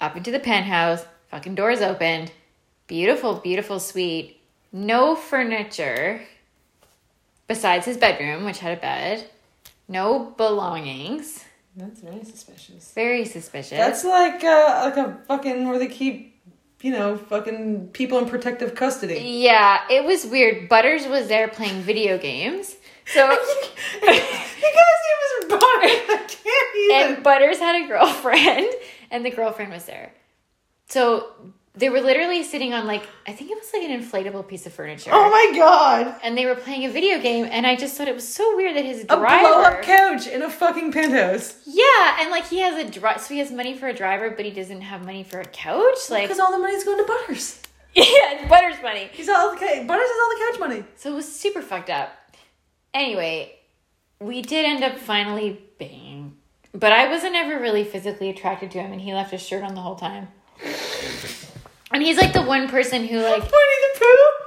Speaker 1: up into the penthouse, fucking doors opened, beautiful, beautiful suite, no furniture besides his bedroom, which had a bed, no belongings,
Speaker 2: That's very suspicious.
Speaker 1: very suspicious.
Speaker 2: That's like uh, like a fucking where they keep, you know, fucking people in protective custody.
Speaker 1: yeah, it was weird. Butters was there playing video games. So
Speaker 2: you guys name was Butter. I can't even.
Speaker 1: and Butters had a girlfriend, and the girlfriend was there. So they were literally sitting on like I think it was like an inflatable piece of furniture.
Speaker 2: oh my god.
Speaker 1: and they were playing a video game, and I just thought it was so weird that his driver
Speaker 2: A blow up couch in a fucking penthouse.
Speaker 1: yeah, and like he has a drive, so he has money for a driver, but he doesn't have money for a couch. Like,
Speaker 2: Because all the money's going to Butters.
Speaker 1: yeah, Butters money.
Speaker 2: He's all the okay. Butters has all the couch money.
Speaker 1: So it was super fucked up. Anyway, we did end up finally banging, but I wasn't ever really physically attracted to him, and he left his shirt on the whole time. And he's like the one person who like
Speaker 2: Winnie the Pooh.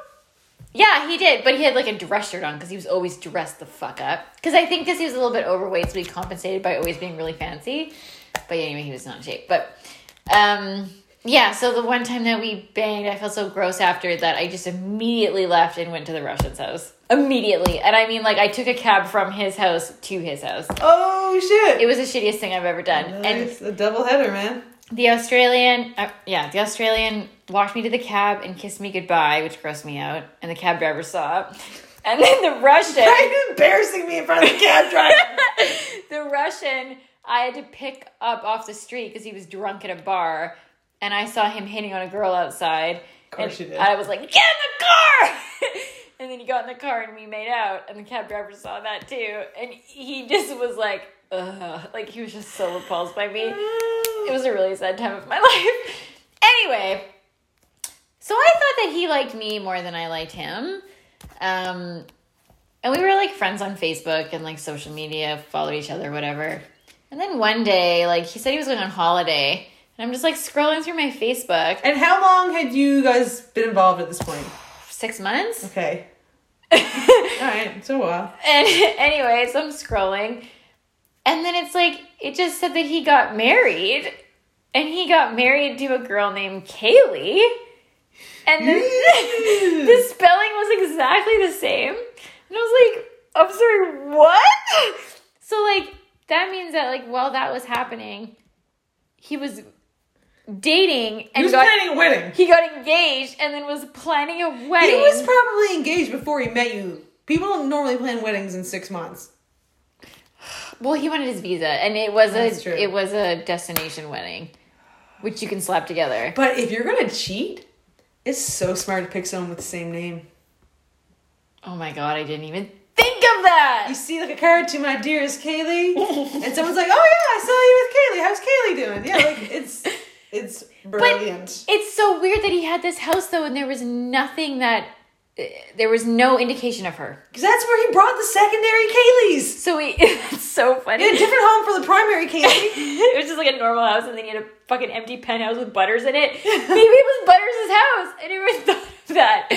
Speaker 1: Yeah, he did, but he had like a dress shirt on because he was always dressed the fuck up. Because I think because he was a little bit overweight, so he compensated by always being really fancy. But anyway, he was not in shape. But um, yeah, so the one time that we banged, I felt so gross after that I just immediately left and went to the Russian's house. Immediately. And I mean, like, I took a cab from his house to his house.
Speaker 2: Oh shit.
Speaker 1: It was the shittiest thing I've ever done. And
Speaker 2: nice. a double header, man.
Speaker 1: The Australian, uh, yeah, the Australian walked me to the cab and kissed me goodbye, which grossed me out. And the cab driver saw it. And then the Russian.
Speaker 2: Are embarrassing me in front of the cab driver?
Speaker 1: the Russian I had to pick up off the street because he was drunk at a bar, and I saw him hitting on a girl outside. Of
Speaker 2: course
Speaker 1: and
Speaker 2: you did.
Speaker 1: I was like, "Get in the car!" and then he got in the car and we made out, and the cab driver saw that too, and he just was like, "Ugh," like he was just so repulsed by me. It was a really sad time of my life. Anyway, so I thought that he liked me more than I liked him. Um, and we were like friends on Facebook and like social media, followed each other, whatever. And then one day, like he said he was going on holiday, and I'm just like scrolling through my Facebook.
Speaker 2: And how long had you guys been involved at this point?
Speaker 1: Six months.
Speaker 2: Okay. All right, it's a while.
Speaker 1: And anyway, so I'm scrolling, and then it's like it just said that he got married, and he got married to a girl named Kaylee, and then the spelling was exactly the same. And I was like, I'm sorry, what? So like that means that like while that was happening, he was dating and He
Speaker 2: was
Speaker 1: got
Speaker 2: planning a wedding.
Speaker 1: he got engaged and then was planning a wedding.
Speaker 2: He was probably engaged before he met you. People don't normally plan weddings in six months.
Speaker 1: Well, he wanted his visa, and it was
Speaker 2: That's
Speaker 1: a
Speaker 2: true.
Speaker 1: it was a destination wedding, which you can slap together.
Speaker 2: But if you're gonna cheat, it's so smart to pick someone with the same name.
Speaker 1: Oh my god, I didn't even think of that.
Speaker 2: You see like a card to my dearest Kaylee, and someone's like, "Oh yeah, I saw you with Kaylee. How's Kaylee doing?" Yeah, like it's it's brilliant.
Speaker 1: It's so weird that he had this house though, and there was nothing that there was no indication of her.
Speaker 2: Because that's where he brought the secondary Kayleys.
Speaker 1: So he, it's so funny.
Speaker 2: He had a different home for the primary Kaylee.
Speaker 1: it was just like a normal house, and then he had a fucking empty penthouse with Butters in it. Maybe it was Butters' house. I never thought of that.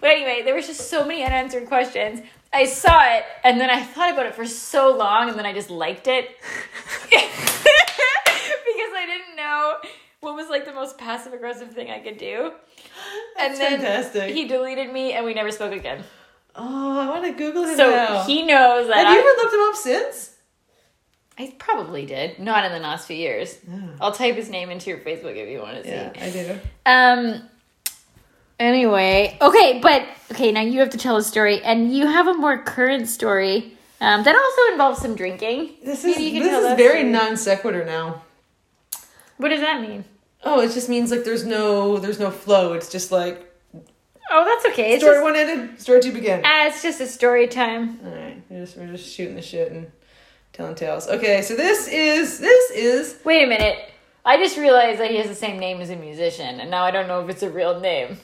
Speaker 1: But anyway, there was just so many unanswered questions. I saw it, and then I thought about it for so long, and then I just liked it because I didn't know what was like the most passive aggressive thing I could do. and
Speaker 2: That's
Speaker 1: then
Speaker 2: fantastic.
Speaker 1: he deleted me, and we never spoke again.
Speaker 2: Oh, I want to Google him
Speaker 1: So
Speaker 2: now.
Speaker 1: he knows that
Speaker 2: Have you ever looked him up since?
Speaker 1: I probably did, not in the last few years. I'll type his name into your Facebook if you want to see.
Speaker 2: Yeah, I do.
Speaker 1: Um. Anyway, okay, but okay, now you have to tell a story, and you have a more current story um, that also involves some drinking.
Speaker 2: This is
Speaker 1: Maybe you can
Speaker 2: this is very
Speaker 1: story.
Speaker 2: non sequitur now.
Speaker 1: What does that mean?
Speaker 2: Oh, it just means like there's no there's no flow. It's just like
Speaker 1: Oh, that's okay. It's
Speaker 2: story
Speaker 1: just,
Speaker 2: one ended, story two began.
Speaker 1: ah, it's just a story time.
Speaker 2: All right, we're just we're just shooting the shit and telling tales. Okay, so this is this is
Speaker 1: Wait a minute. I just realized that he has the same name as a musician, and now I don't know if it's a real name.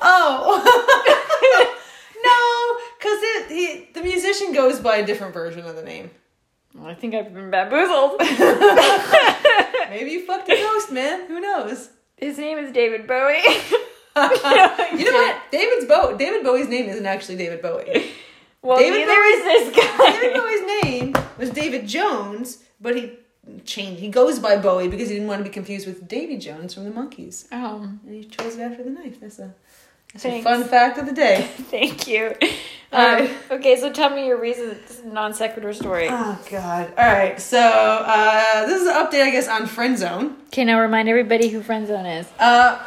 Speaker 2: oh no, because it he the musician goes by a different version of the name.
Speaker 1: Well, I think I've been bamboozled.
Speaker 2: Maybe you fucked a ghost, man. Who knows?
Speaker 1: His name is David Bowie.
Speaker 2: you know what? David's Bow David Bowie's name isn't actually David Bowie.
Speaker 1: well,
Speaker 2: David
Speaker 1: neither is this guy.
Speaker 2: David Bowie's name was David Jones, but he changed. He goes by Bowie because he didn't want to be confused with Davy Jones from the Monkees,
Speaker 1: Oh,
Speaker 2: and he chose it after the knife. That's a that's a fun fact of the day.
Speaker 1: thank you. Um. Okay, so tell me your reason non sequitur story.
Speaker 2: Oh God! All right, so uh, this is an update, I guess, on Friend Zone.
Speaker 1: Okay, now remind everybody who Friendzone is.
Speaker 2: Uh,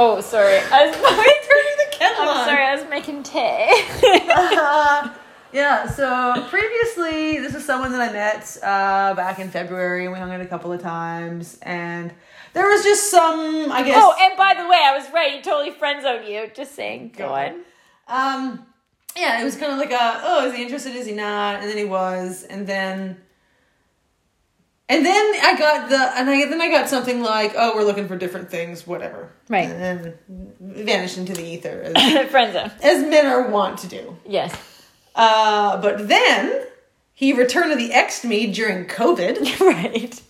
Speaker 1: Oh, sorry. I was
Speaker 2: turning the kettle
Speaker 1: I'm
Speaker 2: on.
Speaker 1: sorry, I was making tea.
Speaker 2: Uh, yeah, so previously, this is someone that I met uh, back in February, and we hung out a couple of times, and there was just some, I guess.
Speaker 1: oh, and by the way, I was right. He totally friendzoned you. Just saying. Go on.
Speaker 2: Um, yeah, it was kind of like a, oh, is he interested? Is he not? And then he was, and then, and then I got the, and I then I got something like, oh, we're looking for different things, whatever,
Speaker 1: Right.
Speaker 2: and then vanished into the ether, as, as men are wont to do.
Speaker 1: Yes.
Speaker 2: Uh, but then he returned to the X me during COVID
Speaker 1: right.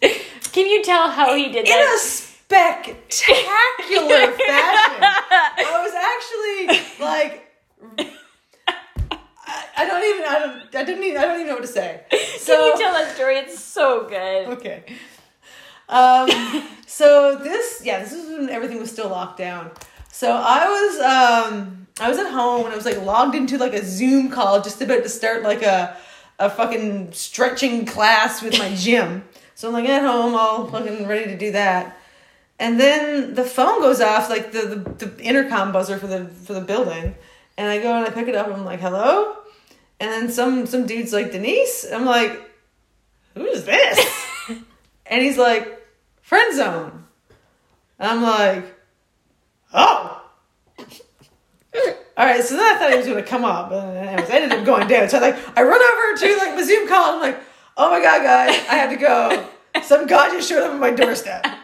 Speaker 1: Can you tell how he did that?
Speaker 2: in a spectacular fashion. I was actually like. I, don't even. I don't. I didn't. Even, I don't even know what to say. So
Speaker 1: Can you tell that story? It's so good.
Speaker 2: okay. Um. so this, yeah, this is when everything was still locked down. So I was, um, I was at home and I was like logged into like a Zoom call, just about to start like a, a fucking stretching class with my gym. So I'm like at home, all fucking ready to do that. And then the phone goes off, like the, the, the intercom buzzer for the for the building. And I go and I pick it up and I'm like, hello? And then some some dude's like, Denise? I'm like, who's this? and he's like, friend zone. And I'm like, oh. All right, so then I thought he was going to come up, but anyways, I ended up going down. So I like, I run over to like my Zoom call. And I'm like, oh my god, guys, I have to go. Some guy just showed up at my doorstep.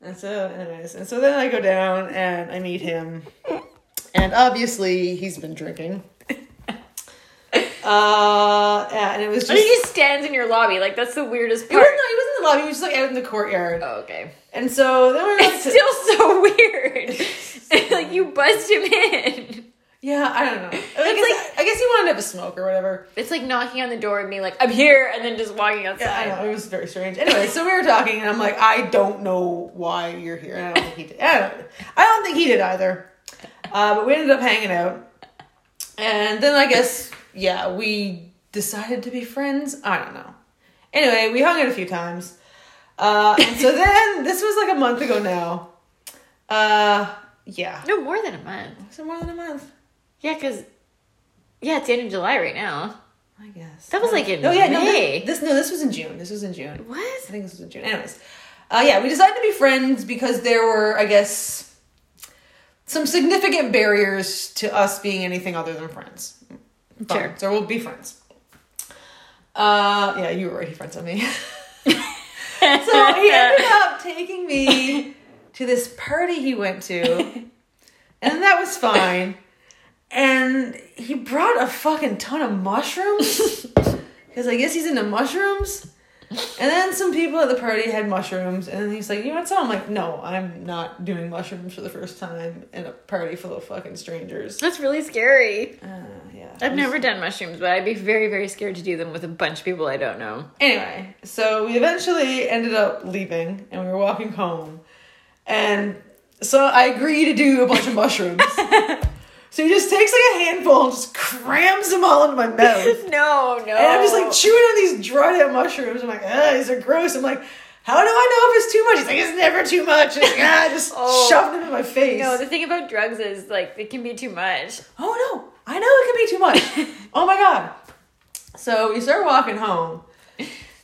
Speaker 2: And so, anyways, and so then I go down and I meet him, and obviously he's been drinking. Uh, yeah, and it was
Speaker 1: I mean,
Speaker 2: just.
Speaker 1: he stands in your lobby. Like that's the weirdest
Speaker 2: He
Speaker 1: part.
Speaker 2: wasn't, he wasn't in the lobby. He was just like out in the courtyard.
Speaker 1: Oh, okay.
Speaker 2: And so then we went
Speaker 1: It's
Speaker 2: to,
Speaker 1: still so weird. like you buzzed him in.
Speaker 2: yeah, I don't know. I guess, I guess he wanted to have a smoke or whatever.
Speaker 1: It's like knocking on the door and being like, "I'm here," and then just walking
Speaker 2: Yeah,
Speaker 1: outside.
Speaker 2: I know it was very strange. Anyway, so we were talking, and I'm like, I don't know why you're here. And I don't think he did. I don't, I don't think he did either. Uh, but we ended up hanging out, and then I guess yeah, we decided to be friends. I don't know. Anyway, we hung out a few times, uh, and so then this was like a month ago now. Uh, yeah,
Speaker 1: No, more than a month.
Speaker 2: was it more than a month?
Speaker 1: Yeah, because yeah, it's the end of July right now.
Speaker 2: I guess
Speaker 1: That was like in
Speaker 2: no, yeah, no,
Speaker 1: May.
Speaker 2: this, this no, this was in June. This was in June.
Speaker 1: What?
Speaker 2: I think this was in June. Anyways, uh, yeah, we decided to be friends because there were, I guess, some significant barriers to us being anything other than friends. Fine,
Speaker 1: Sure.
Speaker 2: So we'll be friends. Uh, yeah, you were already friends with me. so he ended up taking me to this party he went to, and that was fine. And he brought a fucking ton of mushrooms because I guess he's into mushrooms. And then some people at the party had mushrooms, and then he's like, "You want some?" I'm like, "No, I'm not doing mushrooms for the first time in a party full of fucking strangers."
Speaker 1: That's really scary.
Speaker 2: Uh, yeah,
Speaker 1: I've never done mushrooms, but I'd be very, very scared to do them with a bunch of people I don't know.
Speaker 2: Anyway, so we eventually ended up leaving, and we were walking home, and so I agree to do a bunch of mushrooms. so he just takes like a handful and just crams them all into my mouth.
Speaker 1: No, no.
Speaker 2: And I'm just like chewing on these dried out mushrooms. I'm like, ah, these are gross. I'm like, how do I know if it's too much? He's like, it's never too much. And like, ah, just
Speaker 1: Oh.
Speaker 2: shoved them in my face.
Speaker 1: no, the thing about drugs is like it can be too much.
Speaker 2: oh no, I know it can be too much. oh my god. So we start walking home,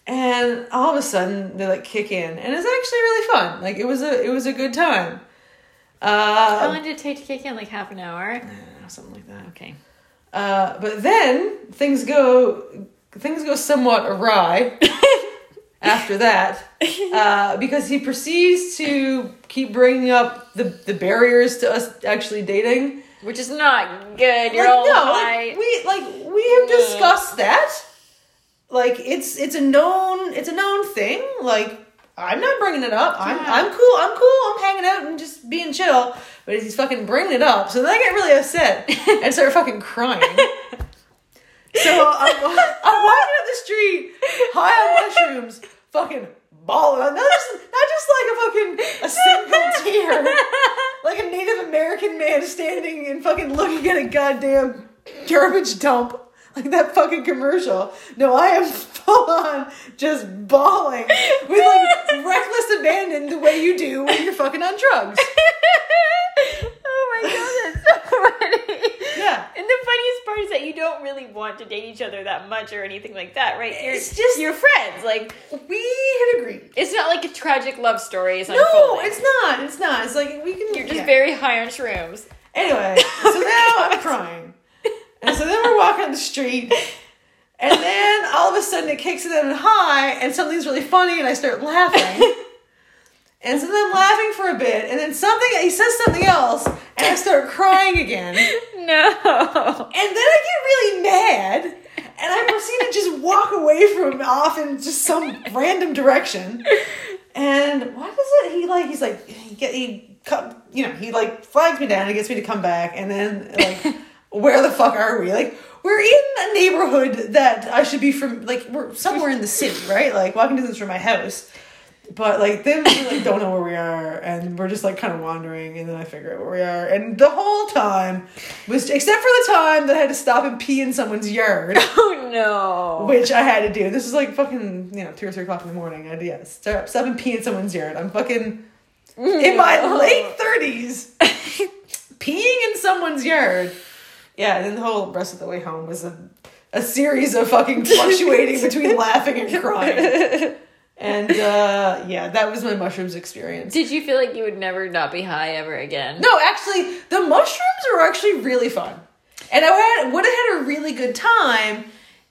Speaker 2: and all of a sudden they like kick in, and it's actually really fun. Like it was a it was a good time.
Speaker 1: How
Speaker 2: Uh,
Speaker 1: long did it take to kick in? Like half an hour?
Speaker 2: something like that.
Speaker 1: Okay.
Speaker 2: Uh, but then things go things go somewhat awry after that uh, because he proceeds to keep bringing up the, the barriers to us actually dating.
Speaker 1: Which is not good. You're
Speaker 2: like,
Speaker 1: all
Speaker 2: no, like, we like we have discussed that. Like it's it's a known it's a known thing. Like I'm not bringing it up. I'm
Speaker 1: Yeah.
Speaker 2: I'm cool. I'm cool. I'm hanging out and just being chill. But he's fucking bringing it up. So then I get really upset and start fucking crying. So I'm, I'm walking up the street, high on mushrooms, fucking bawling. Not just, not just like a fucking a single tear, like a Native American man standing and fucking looking at a goddamn garbage dump, like that fucking commercial. No, I am full on just bawling with like reckless abandon, the way you do when you're fucking on drugs.
Speaker 1: oh my god, that's so funny.
Speaker 2: Yeah.
Speaker 1: And the funniest part is that you don't really want to date each other that much or anything like that, right? You're,
Speaker 2: It's just-
Speaker 1: you're friends. Like
Speaker 2: We had agreed.
Speaker 1: it's not like a tragic love story is
Speaker 2: No,
Speaker 1: unfolding.
Speaker 2: it's not. It's not. It's like we can.
Speaker 1: You're just
Speaker 2: yeah.
Speaker 1: very high on shrooms.
Speaker 2: Anyway, so now I'm crying. And so then we're walking on the street, and then all of a sudden it kicks it in high, and something's really funny, and I start laughing. And so then I'm laughing for a bit, and then something he says something else, and I start crying again.
Speaker 1: No.
Speaker 2: And then I get really mad, and I proceed to just walk away from him off in just some random direction. And what is it? He like he's like he get he come you know he like flags me down and gets me to come back, and then like where the fuck are we? Like we're in a neighborhood that I should be from. Like we're somewhere in the city, right? Like walking distance from my house. But like then we like don't know where we are, and we're just like kind of wandering, and then I figure out where we are, and the whole time was except for the time that I had to stop and pee in someone's yard,
Speaker 1: Oh no.
Speaker 2: which I had to do. This is like fucking you know two or three o'clock in the morning. I had to yeah, stop, stop and pee in someone's yard. I'm fucking in my late thirties, peeing in someone's yard Yeah, and then the whole rest of the way home was a, a series of fucking fluctuating between laughing and crying. And uh, yeah, that was my mushrooms experience.
Speaker 1: Did you feel like you would never not be high ever again?
Speaker 2: No, actually, the mushrooms were actually really fun. And I had, would have had a really good time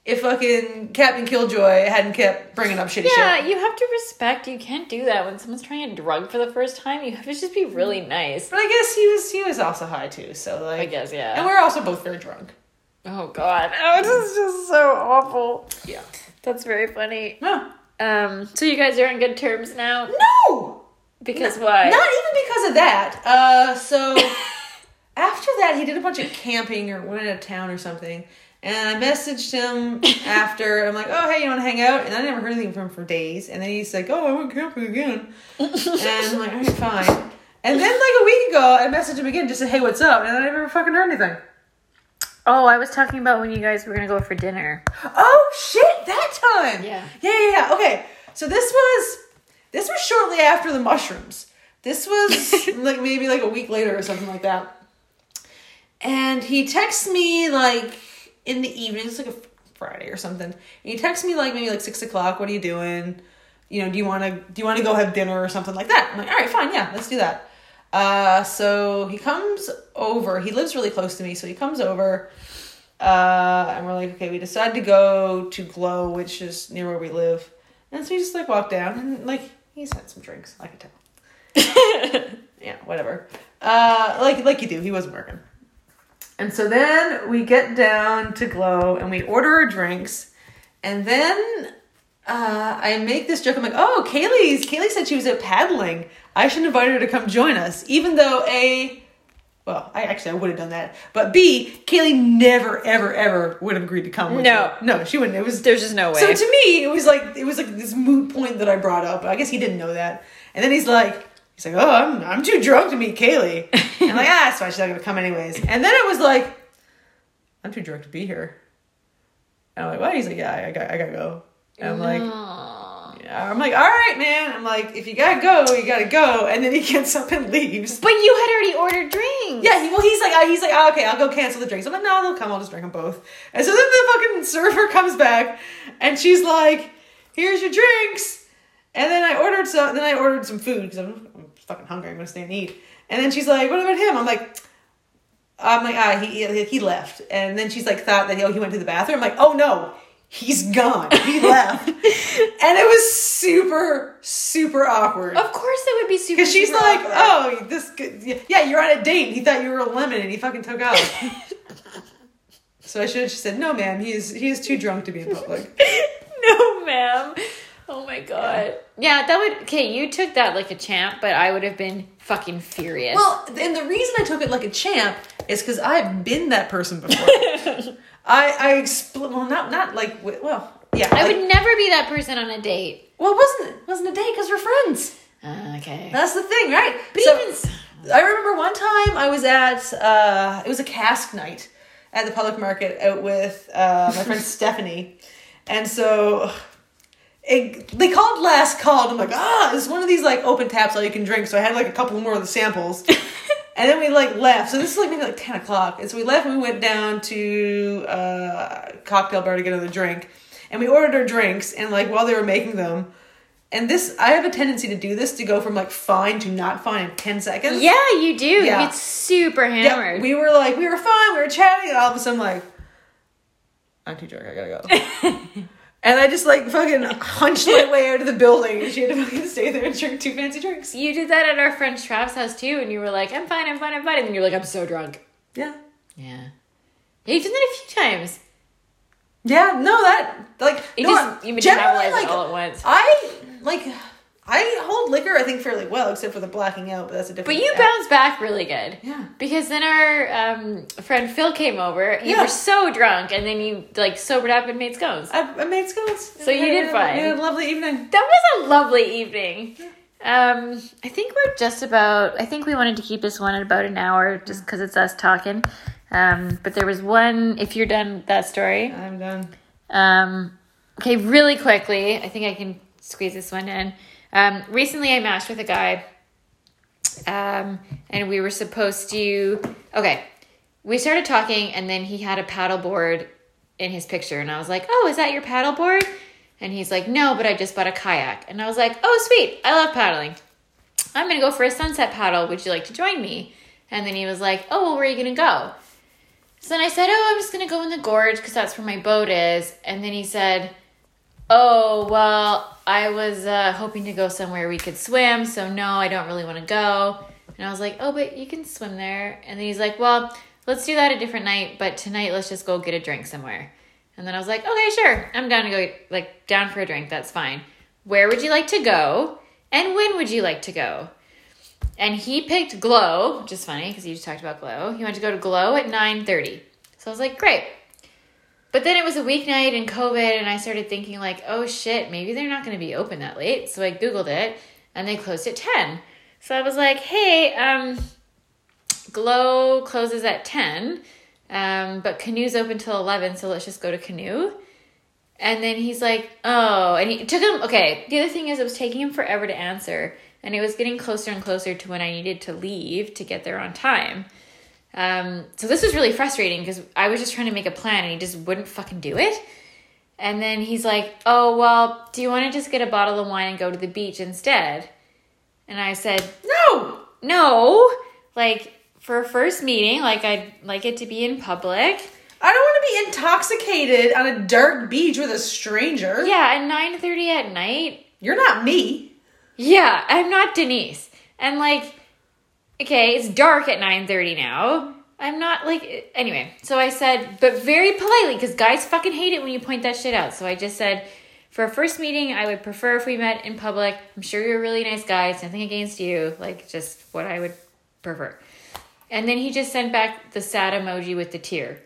Speaker 2: if fucking Captain Killjoy hadn't kept bringing up shitty shit.
Speaker 1: Yeah,
Speaker 2: shit.
Speaker 1: you have to respect. You can't do that when someone's trying a drug for the first time. You have to just be really nice.
Speaker 2: But I guess he was he was also high too, so like
Speaker 1: I guess, yeah.
Speaker 2: And we're also both very drunk.
Speaker 1: Oh God, oh, this is just so awful.
Speaker 2: Yeah.
Speaker 1: That's very funny.
Speaker 2: No.
Speaker 1: Um, so you guys are on good terms now
Speaker 2: No!
Speaker 1: because why?
Speaker 2: Not even because of that. Uh, so after that, he did a bunch of camping or went out of town or something. And I messaged him after. I'm like, oh, hey, you want to hang out? And I never heard anything from him for days. And then he's like, oh, I went camping again. and I'm like, all right, fine. And then, like a week ago, I messaged him again, just said, hey, what's up? And I never fucking heard anything.
Speaker 1: Oh, I was talking about when you guys were gonna go for dinner.
Speaker 2: Oh, shit, that time.
Speaker 1: Yeah.
Speaker 2: Yeah, yeah, yeah. Okay. So this was this was shortly after the mushrooms. This was like maybe like a week later or something like that. And he texts me like in the evening, it's like a Friday or something. And he texts me like maybe like six o'clock. What are you doing? You know, do you want to do you want to go have dinner or something like that? I'm like, all right, fine, yeah, let's do that. Uh, so he comes over. He lives really close to me, so he comes over. Uh, and we're like, okay, we decide to go to Glo, which is near where we live. And so we just like walked down and like he's had some drinks, I could tell. yeah, whatever. Uh, like like you do. He wasn't working. And so then we get down to Glo and we order our drinks, and then uh, I make this joke. I'm like, oh, Kaylee's Kaylee said she was out paddling. I should invite her to come join us, even though a well, I actually I would have done that, but B, Kaylee never ever ever would have agreed to come. with
Speaker 1: No.
Speaker 2: me. no, she wouldn't. It was
Speaker 1: There's just no way.
Speaker 2: so to me, it was like it was like this moot point that I brought up. I guess he didn't know that. And then he's like, he's like, oh, I'm I'm too drunk to meet Kaylee. And I'm like, ah, that's fine. She's not gonna come anyways. And then it was like, I'm too drunk to be here. And I'm like, what? He's like, yeah, I got I gotta go. And I'm like,
Speaker 1: Aw.
Speaker 2: yeah. I'm like, all right, man. I'm like, if you gotta go, you gotta go. And then he gets up and leaves.
Speaker 1: But you had already ordered drinks.
Speaker 2: Yeah, he, well, he's like, uh, he's like, oh, okay, I'll go cancel the drinks. I'm like, no, they'll come. I'll just drink them both. And so then the fucking server comes back, and she's like, here's your drinks. And then I ordered some. Then I ordered some food because I'm fucking hungry. I'm gonna stay and eat. And then she's like, what about him? I'm like. I'm like, ah, he he left, and then she's like, thought that oh he went to the bathroom. I'm like, oh no, he's gone. He left, and it was super super awkward.
Speaker 1: Of course, it would be super.
Speaker 2: Because she's
Speaker 1: super
Speaker 2: like,
Speaker 1: awkward.
Speaker 2: oh, this, yeah, you're on a date. He thought you were a lemon, and he fucking took off. so I should have just said, no, ma'am, he is he is too drunk to be in public.
Speaker 1: no, ma'am. Oh my god. Yeah. that would. Okay, you took that like a champ, but I would have been fucking furious.
Speaker 2: well, and the reason I took it like a champ is because I've been that person before. I I expl- well, not not like well, yeah,
Speaker 1: I
Speaker 2: like-
Speaker 1: would never be that person on a date.
Speaker 2: Well, it wasn't it wasn't a date because we're friends.
Speaker 1: Uh, okay.
Speaker 2: That's the thing, right?
Speaker 1: But
Speaker 2: So-
Speaker 1: even
Speaker 2: I remember one time I was at uh, it was a cask night at the public market out with uh, my friend Stephanie, and so it, they called last call. And I'm like, ah, it's one of these like open taps all you can drink. So I had like a couple more of the samples, and then we like left. So this is like maybe like ten o'clock, and so we left and we went down to uh, cocktail bar to get another drink, and we ordered our drinks. And like while they were making them. And this, I have a tendency to do this to go from like fine to not fine in 10 seconds.
Speaker 1: yeah, you do.
Speaker 2: Yeah.
Speaker 1: Get super
Speaker 2: Yeah,
Speaker 1: hammered.
Speaker 2: we were like, we were fine, we were chatting, and all of a sudden, like, I'm too drunk, I gotta go. and I just like fucking hunched my way out of the building, and she had to fucking stay there and drink two fancy drinks.
Speaker 1: you did that at our friend Trav's house too, and you were like, "I'm fine, I'm fine, I'm fine," and then you're like, "I'm so drunk."
Speaker 2: Yeah.
Speaker 1: Yeah. Yeah, you've done that a few times.
Speaker 2: Yeah, no, that, like,
Speaker 1: You
Speaker 2: no,
Speaker 1: just you
Speaker 2: generally,
Speaker 1: metabolize
Speaker 2: like,
Speaker 1: it all at once.
Speaker 2: I, like, I hold liquor, I think, fairly well, except for the blacking out, but that's a different
Speaker 1: But you bounce back really good.
Speaker 2: Yeah.
Speaker 1: Because then our um, friend Phil came over. You
Speaker 2: Yeah.
Speaker 1: were so drunk, and then you like sobered up and made scones.
Speaker 2: I, I made scones.
Speaker 1: So you did fine.
Speaker 2: We had a lovely evening.
Speaker 1: That was a lovely evening. Um, I think we're just about. I think we wanted to keep this one at about an hour, just because it's us talking. Um, but there was one. If you're done that story,
Speaker 2: I'm done.
Speaker 1: um, okay, really quickly. I think I can squeeze this one in. Um, recently, I matched with a guy, um, and we were supposed to. Okay, we started talking, and then he had a paddleboard in his picture, and I was like, "Oh, is that your paddleboard?" And he's like, "No, but I just bought a kayak." And I was like, "Oh, sweet! I love paddling. I'm gonna go for a sunset paddle. Would you like to join me?" And then he was like, "Oh, well, where are you gonna go?" So then I said, "Oh, I'm just gonna go in the gorge because that's where my boat is." And then he said, "Oh, well, I was uh, hoping to go somewhere we could swim, so no, I don't really want to go." And I was like, "Oh, but you can swim there." And then he's like, "Well, let's do that a different night, but tonight let's just go get a drink somewhere." And then I was like, "Okay, sure. I'm down to go like down for a drink. That's fine. Where would you like to go? And when would you like to go?" And he picked Glo, which is funny because you just talked about Glo. He wanted to go to Glo at 9:30. So I was like, "Great." But then it was a weeknight and COVID, and I started thinking like, "Oh shit, maybe they're not going to be open that late." So I googled it, and they closed at 10. So I was like, "Hey, um, Glo closes at 10, um, but Canoe's open till 11, so let's just go to Canoe." And then he's like, "Oh," and he took him. Okay, the other thing is, it was taking him forever to answer, and it was getting closer and closer to when I needed to leave to get there on time. Um, so this was really frustrating because I was just trying to make a plan and he just wouldn't fucking do it. And then he's like, "Oh well, do you want to just get a bottle of wine and go to the beach instead?" And I said,
Speaker 2: No!
Speaker 1: "No, like for a first meeting, like I'd like it to be in public."
Speaker 2: I don't want to be intoxicated on a dark beach with a stranger.
Speaker 1: Yeah, at nine thirty at night.
Speaker 2: You're not me.
Speaker 1: Yeah, I'm not Denise. And like, okay, it's dark at nine thirty now. I'm not like anyway. So I said, but very politely, because guys fucking hate it when you point that shit out. So I just said, for a first meeting, I would prefer if we met in public. I'm sure you're a really nice guy. It's nothing against you. Like just what I would prefer. And then he just sent back the sad emoji with the tear.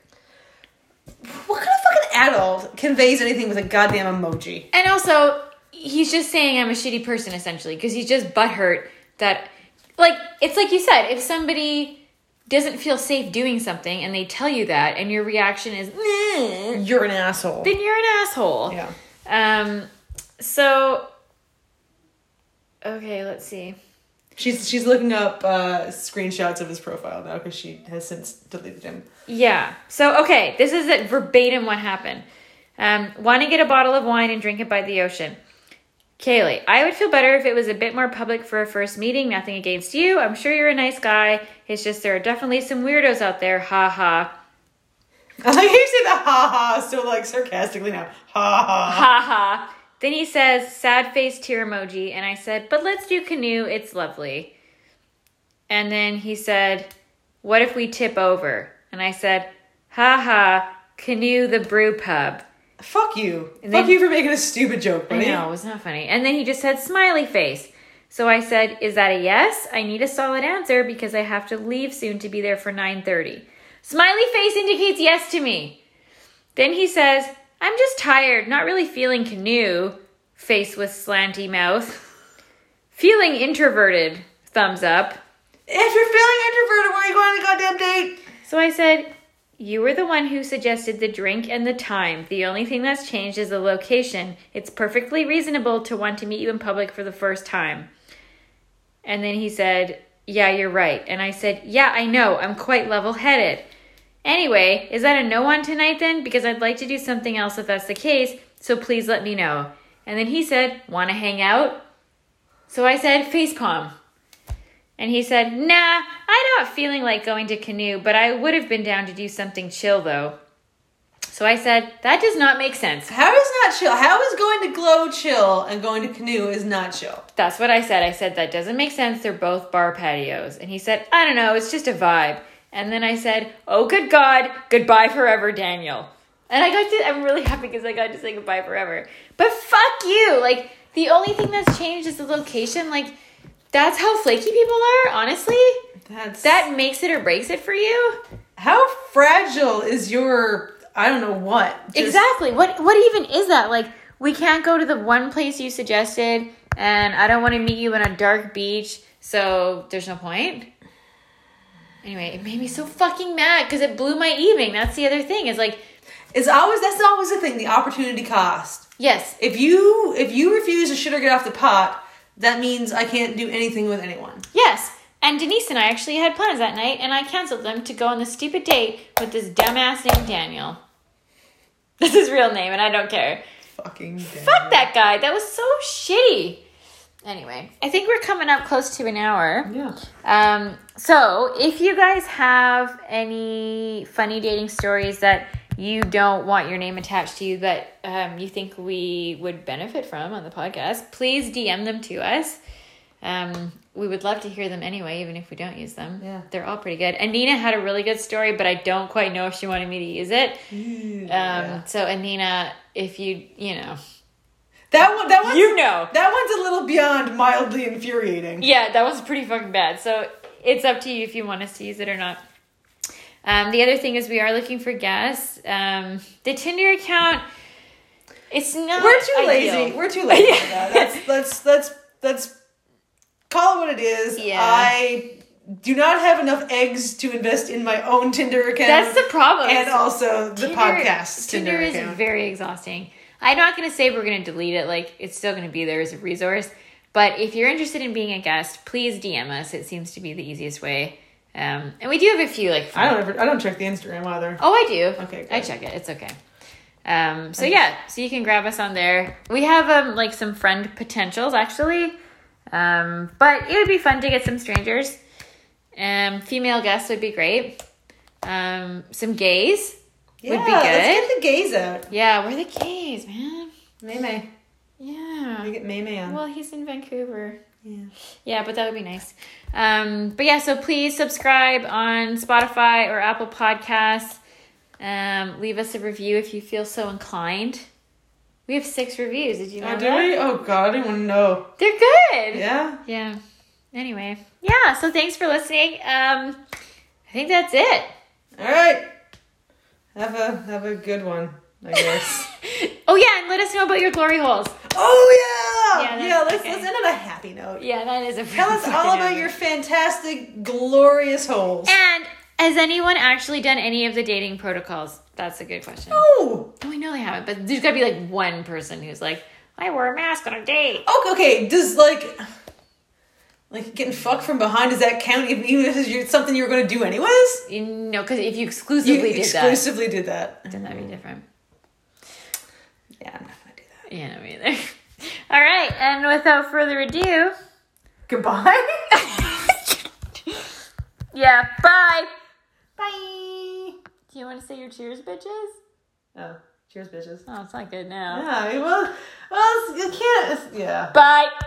Speaker 2: What kind of fucking adult conveys anything with a goddamn emoji?
Speaker 1: And also, he's just saying I'm a shitty person essentially because he's just butthurt that, like, it's like you said, if somebody doesn't feel safe doing something and they tell you that and your reaction is,
Speaker 2: You're an asshole.
Speaker 1: then you're an asshole.
Speaker 2: Yeah.
Speaker 1: Um, so, okay, let's see.
Speaker 2: She's she's looking up uh, screenshots of his profile now because she has since deleted him.
Speaker 1: Yeah. So, okay, this is it verbatim what happened. Um, want to get a bottle of wine and drink it by the ocean. Kaylee, I would feel better if it was a bit more public for a first meeting. Nothing against you. I'm sure you're a nice guy. It's just there are definitely some weirdos out there. Ha ha.
Speaker 2: I like you say the ha ha so like sarcastically now. Ha ha.
Speaker 1: Ha ha. Then he says, sad face tear emoji. And I said, but let's do canoe. It's lovely. And then he said, what if we tip over? And I said, ha ha, canoe the brew pub.
Speaker 2: Fuck you.
Speaker 1: And
Speaker 2: Fuck
Speaker 1: then-
Speaker 2: you for making a stupid joke,
Speaker 1: I
Speaker 2: buddy.
Speaker 1: know, it was not funny. And then he just said smiley face. So I said, "Is that a yes? I need a solid answer because I have to leave soon to be there for 9:30." Smiley face indicates yes to me. Then he says, "I'm just tired, not really feeling canoe." Face with slanty mouth. Feeling introverted. Thumbs up.
Speaker 2: If you're feeling introverted, why are you going on a goddamn date?
Speaker 1: So I said, You were the one who suggested the drink and the time. The only thing that's changed is the location. It's perfectly reasonable to want to meet you in public for the first time. And then he said, Yeah, you're right. And I said, Yeah, I know. I'm quite level headed. Anyway, is that a no on tonight then? Because I'd like to do something else if that's the case, so please let me know. And then he said, Want to hang out? So I said, Facepalm. And he said, Nah, I'm not feeling like going to canoe, but I would have been down to do something chill though. So I said, That does not make sense.
Speaker 2: How is not chill? How is going to Glo chill and going to canoe is not chill?
Speaker 1: That's what I said. I said, That doesn't make sense. They're both bar patios. And he said, I don't know. It's just a vibe. And then I said, Oh, good God. Goodbye forever, Daniel. And I got to, I'm really happy because I got to say goodbye forever. But fuck you. Like, the only thing that's changed is the location. Like, that's how flaky people are, honestly.
Speaker 2: That's
Speaker 1: That makes it or breaks it for you.
Speaker 2: How fragile is your I don't know what. Just-
Speaker 1: exactly. What what even is that? Like we can't go to the one place you suggested and I don't want to meet you on a dark beach, so there's no point. Anyway, it made me so fucking mad because it blew my evening. That's the other thing. Is like,
Speaker 2: It's always that's always the thing, the opportunity cost.
Speaker 1: yes,
Speaker 2: If you if you refuse to shit or get off the pot, that means I can't do anything with anyone.
Speaker 1: yes. And Denise and I actually had plans that night, and I canceled them to go on the stupid date with this dumbass named Daniel. That's his real name, and I don't care.
Speaker 2: Fucking
Speaker 1: Fuck that guy. That was so shitty. Anyway, I think we're coming up close to an hour.
Speaker 2: Yeah.
Speaker 1: Um, so if you guys have any funny dating stories that you don't want your name attached to you that um, you think we would benefit from on the podcast, please DM them to us. Um, we would love to hear them anyway, even if we don't use them.
Speaker 2: Yeah.
Speaker 1: They're all pretty good. And Nina had a really good story, but I don't quite know if she wanted me to use it. Um,
Speaker 2: Yeah.
Speaker 1: So, Anina, if you, you know,
Speaker 2: That one. That one.
Speaker 1: you know.
Speaker 2: That one's a little beyond mildly infuriating.
Speaker 1: Yeah, that was pretty fucking bad. So it's up to you if you want us to use it or not. Um, the other thing is we are looking for guests. Um, the Tinder account, it's not.
Speaker 2: We're too
Speaker 1: ideal.
Speaker 2: lazy. We're too lazy for that. Let's let's let's let's call it what it is.
Speaker 1: Yeah.
Speaker 2: I do not have enough eggs to invest in my own Tinder account.
Speaker 1: That's the problem.
Speaker 2: and also the
Speaker 1: Tinder-
Speaker 2: podcast Tinder,
Speaker 1: Tinder is
Speaker 2: account.
Speaker 1: very exhausting. I'm not going to say we're going to delete it. Like it's still going to be there as a resource. But if you're interested in being a guest, please DM us. It seems to be the easiest way. Um, and we do have a few like.
Speaker 2: I don't ever. I don't check the Instagram either.
Speaker 1: Oh, I do.
Speaker 2: Okay, good.
Speaker 1: I check it. It's okay. Um, so yeah, so you can grab us on there. We have um like some friend potentials actually, um, but it would be fun to get some strangers. Um, female guests would be great. Um, some gays
Speaker 2: Yeah,
Speaker 1: would be
Speaker 2: let's get the gays out.
Speaker 1: Yeah, we're the gays, man.
Speaker 2: May May.
Speaker 1: Yeah.
Speaker 2: We get May May on.
Speaker 1: Well, he's in Vancouver.
Speaker 2: Yeah.
Speaker 1: Yeah, but that would be nice. Um, but yeah, so please subscribe on Spotify or Apple Podcasts. Um, leave us a review if you feel so inclined. We have six reviews. Did you know
Speaker 2: Oh,
Speaker 1: that?
Speaker 2: we? Oh God, I didn't want to know.
Speaker 1: They're good.
Speaker 2: Yeah.
Speaker 1: Yeah. Anyway, yeah. So thanks for listening. Um, I think that's it.
Speaker 2: All right. Have a have a good one. I guess.
Speaker 1: oh yeah, and let us know about your glory holes.
Speaker 2: oh yeah.
Speaker 1: Yeah,
Speaker 2: Yeah. let's
Speaker 1: okay.
Speaker 2: let's end on a happy note.
Speaker 1: Yeah, that is a.
Speaker 2: Tell us all about your fantastic, glorious holes.
Speaker 1: And has anyone actually done any of the dating protocols? That's a good question.
Speaker 2: Oh.
Speaker 1: Oh, I know they haven't, but there's got to be like one person who's like, I wore a mask on a date.
Speaker 2: Okay. Okay. Does like. Like getting fucked from behind, does that count if- even if it's something you were going to do anyways?
Speaker 1: You know, because if you
Speaker 2: You
Speaker 1: exclusively did
Speaker 2: exclusively did that.
Speaker 1: that, then that'd be different.
Speaker 2: Yeah, I'm not going to do that.
Speaker 1: Yeah, no, me either. All right, and without further ado,
Speaker 2: Goodbye.
Speaker 1: yeah, bye.
Speaker 2: Bye.
Speaker 1: Do you want to say your cheers, bitches?
Speaker 2: Oh, cheers, bitches.
Speaker 1: Oh, it's not good now.
Speaker 2: Yeah, well, well, you can't. Yeah.
Speaker 1: Bye.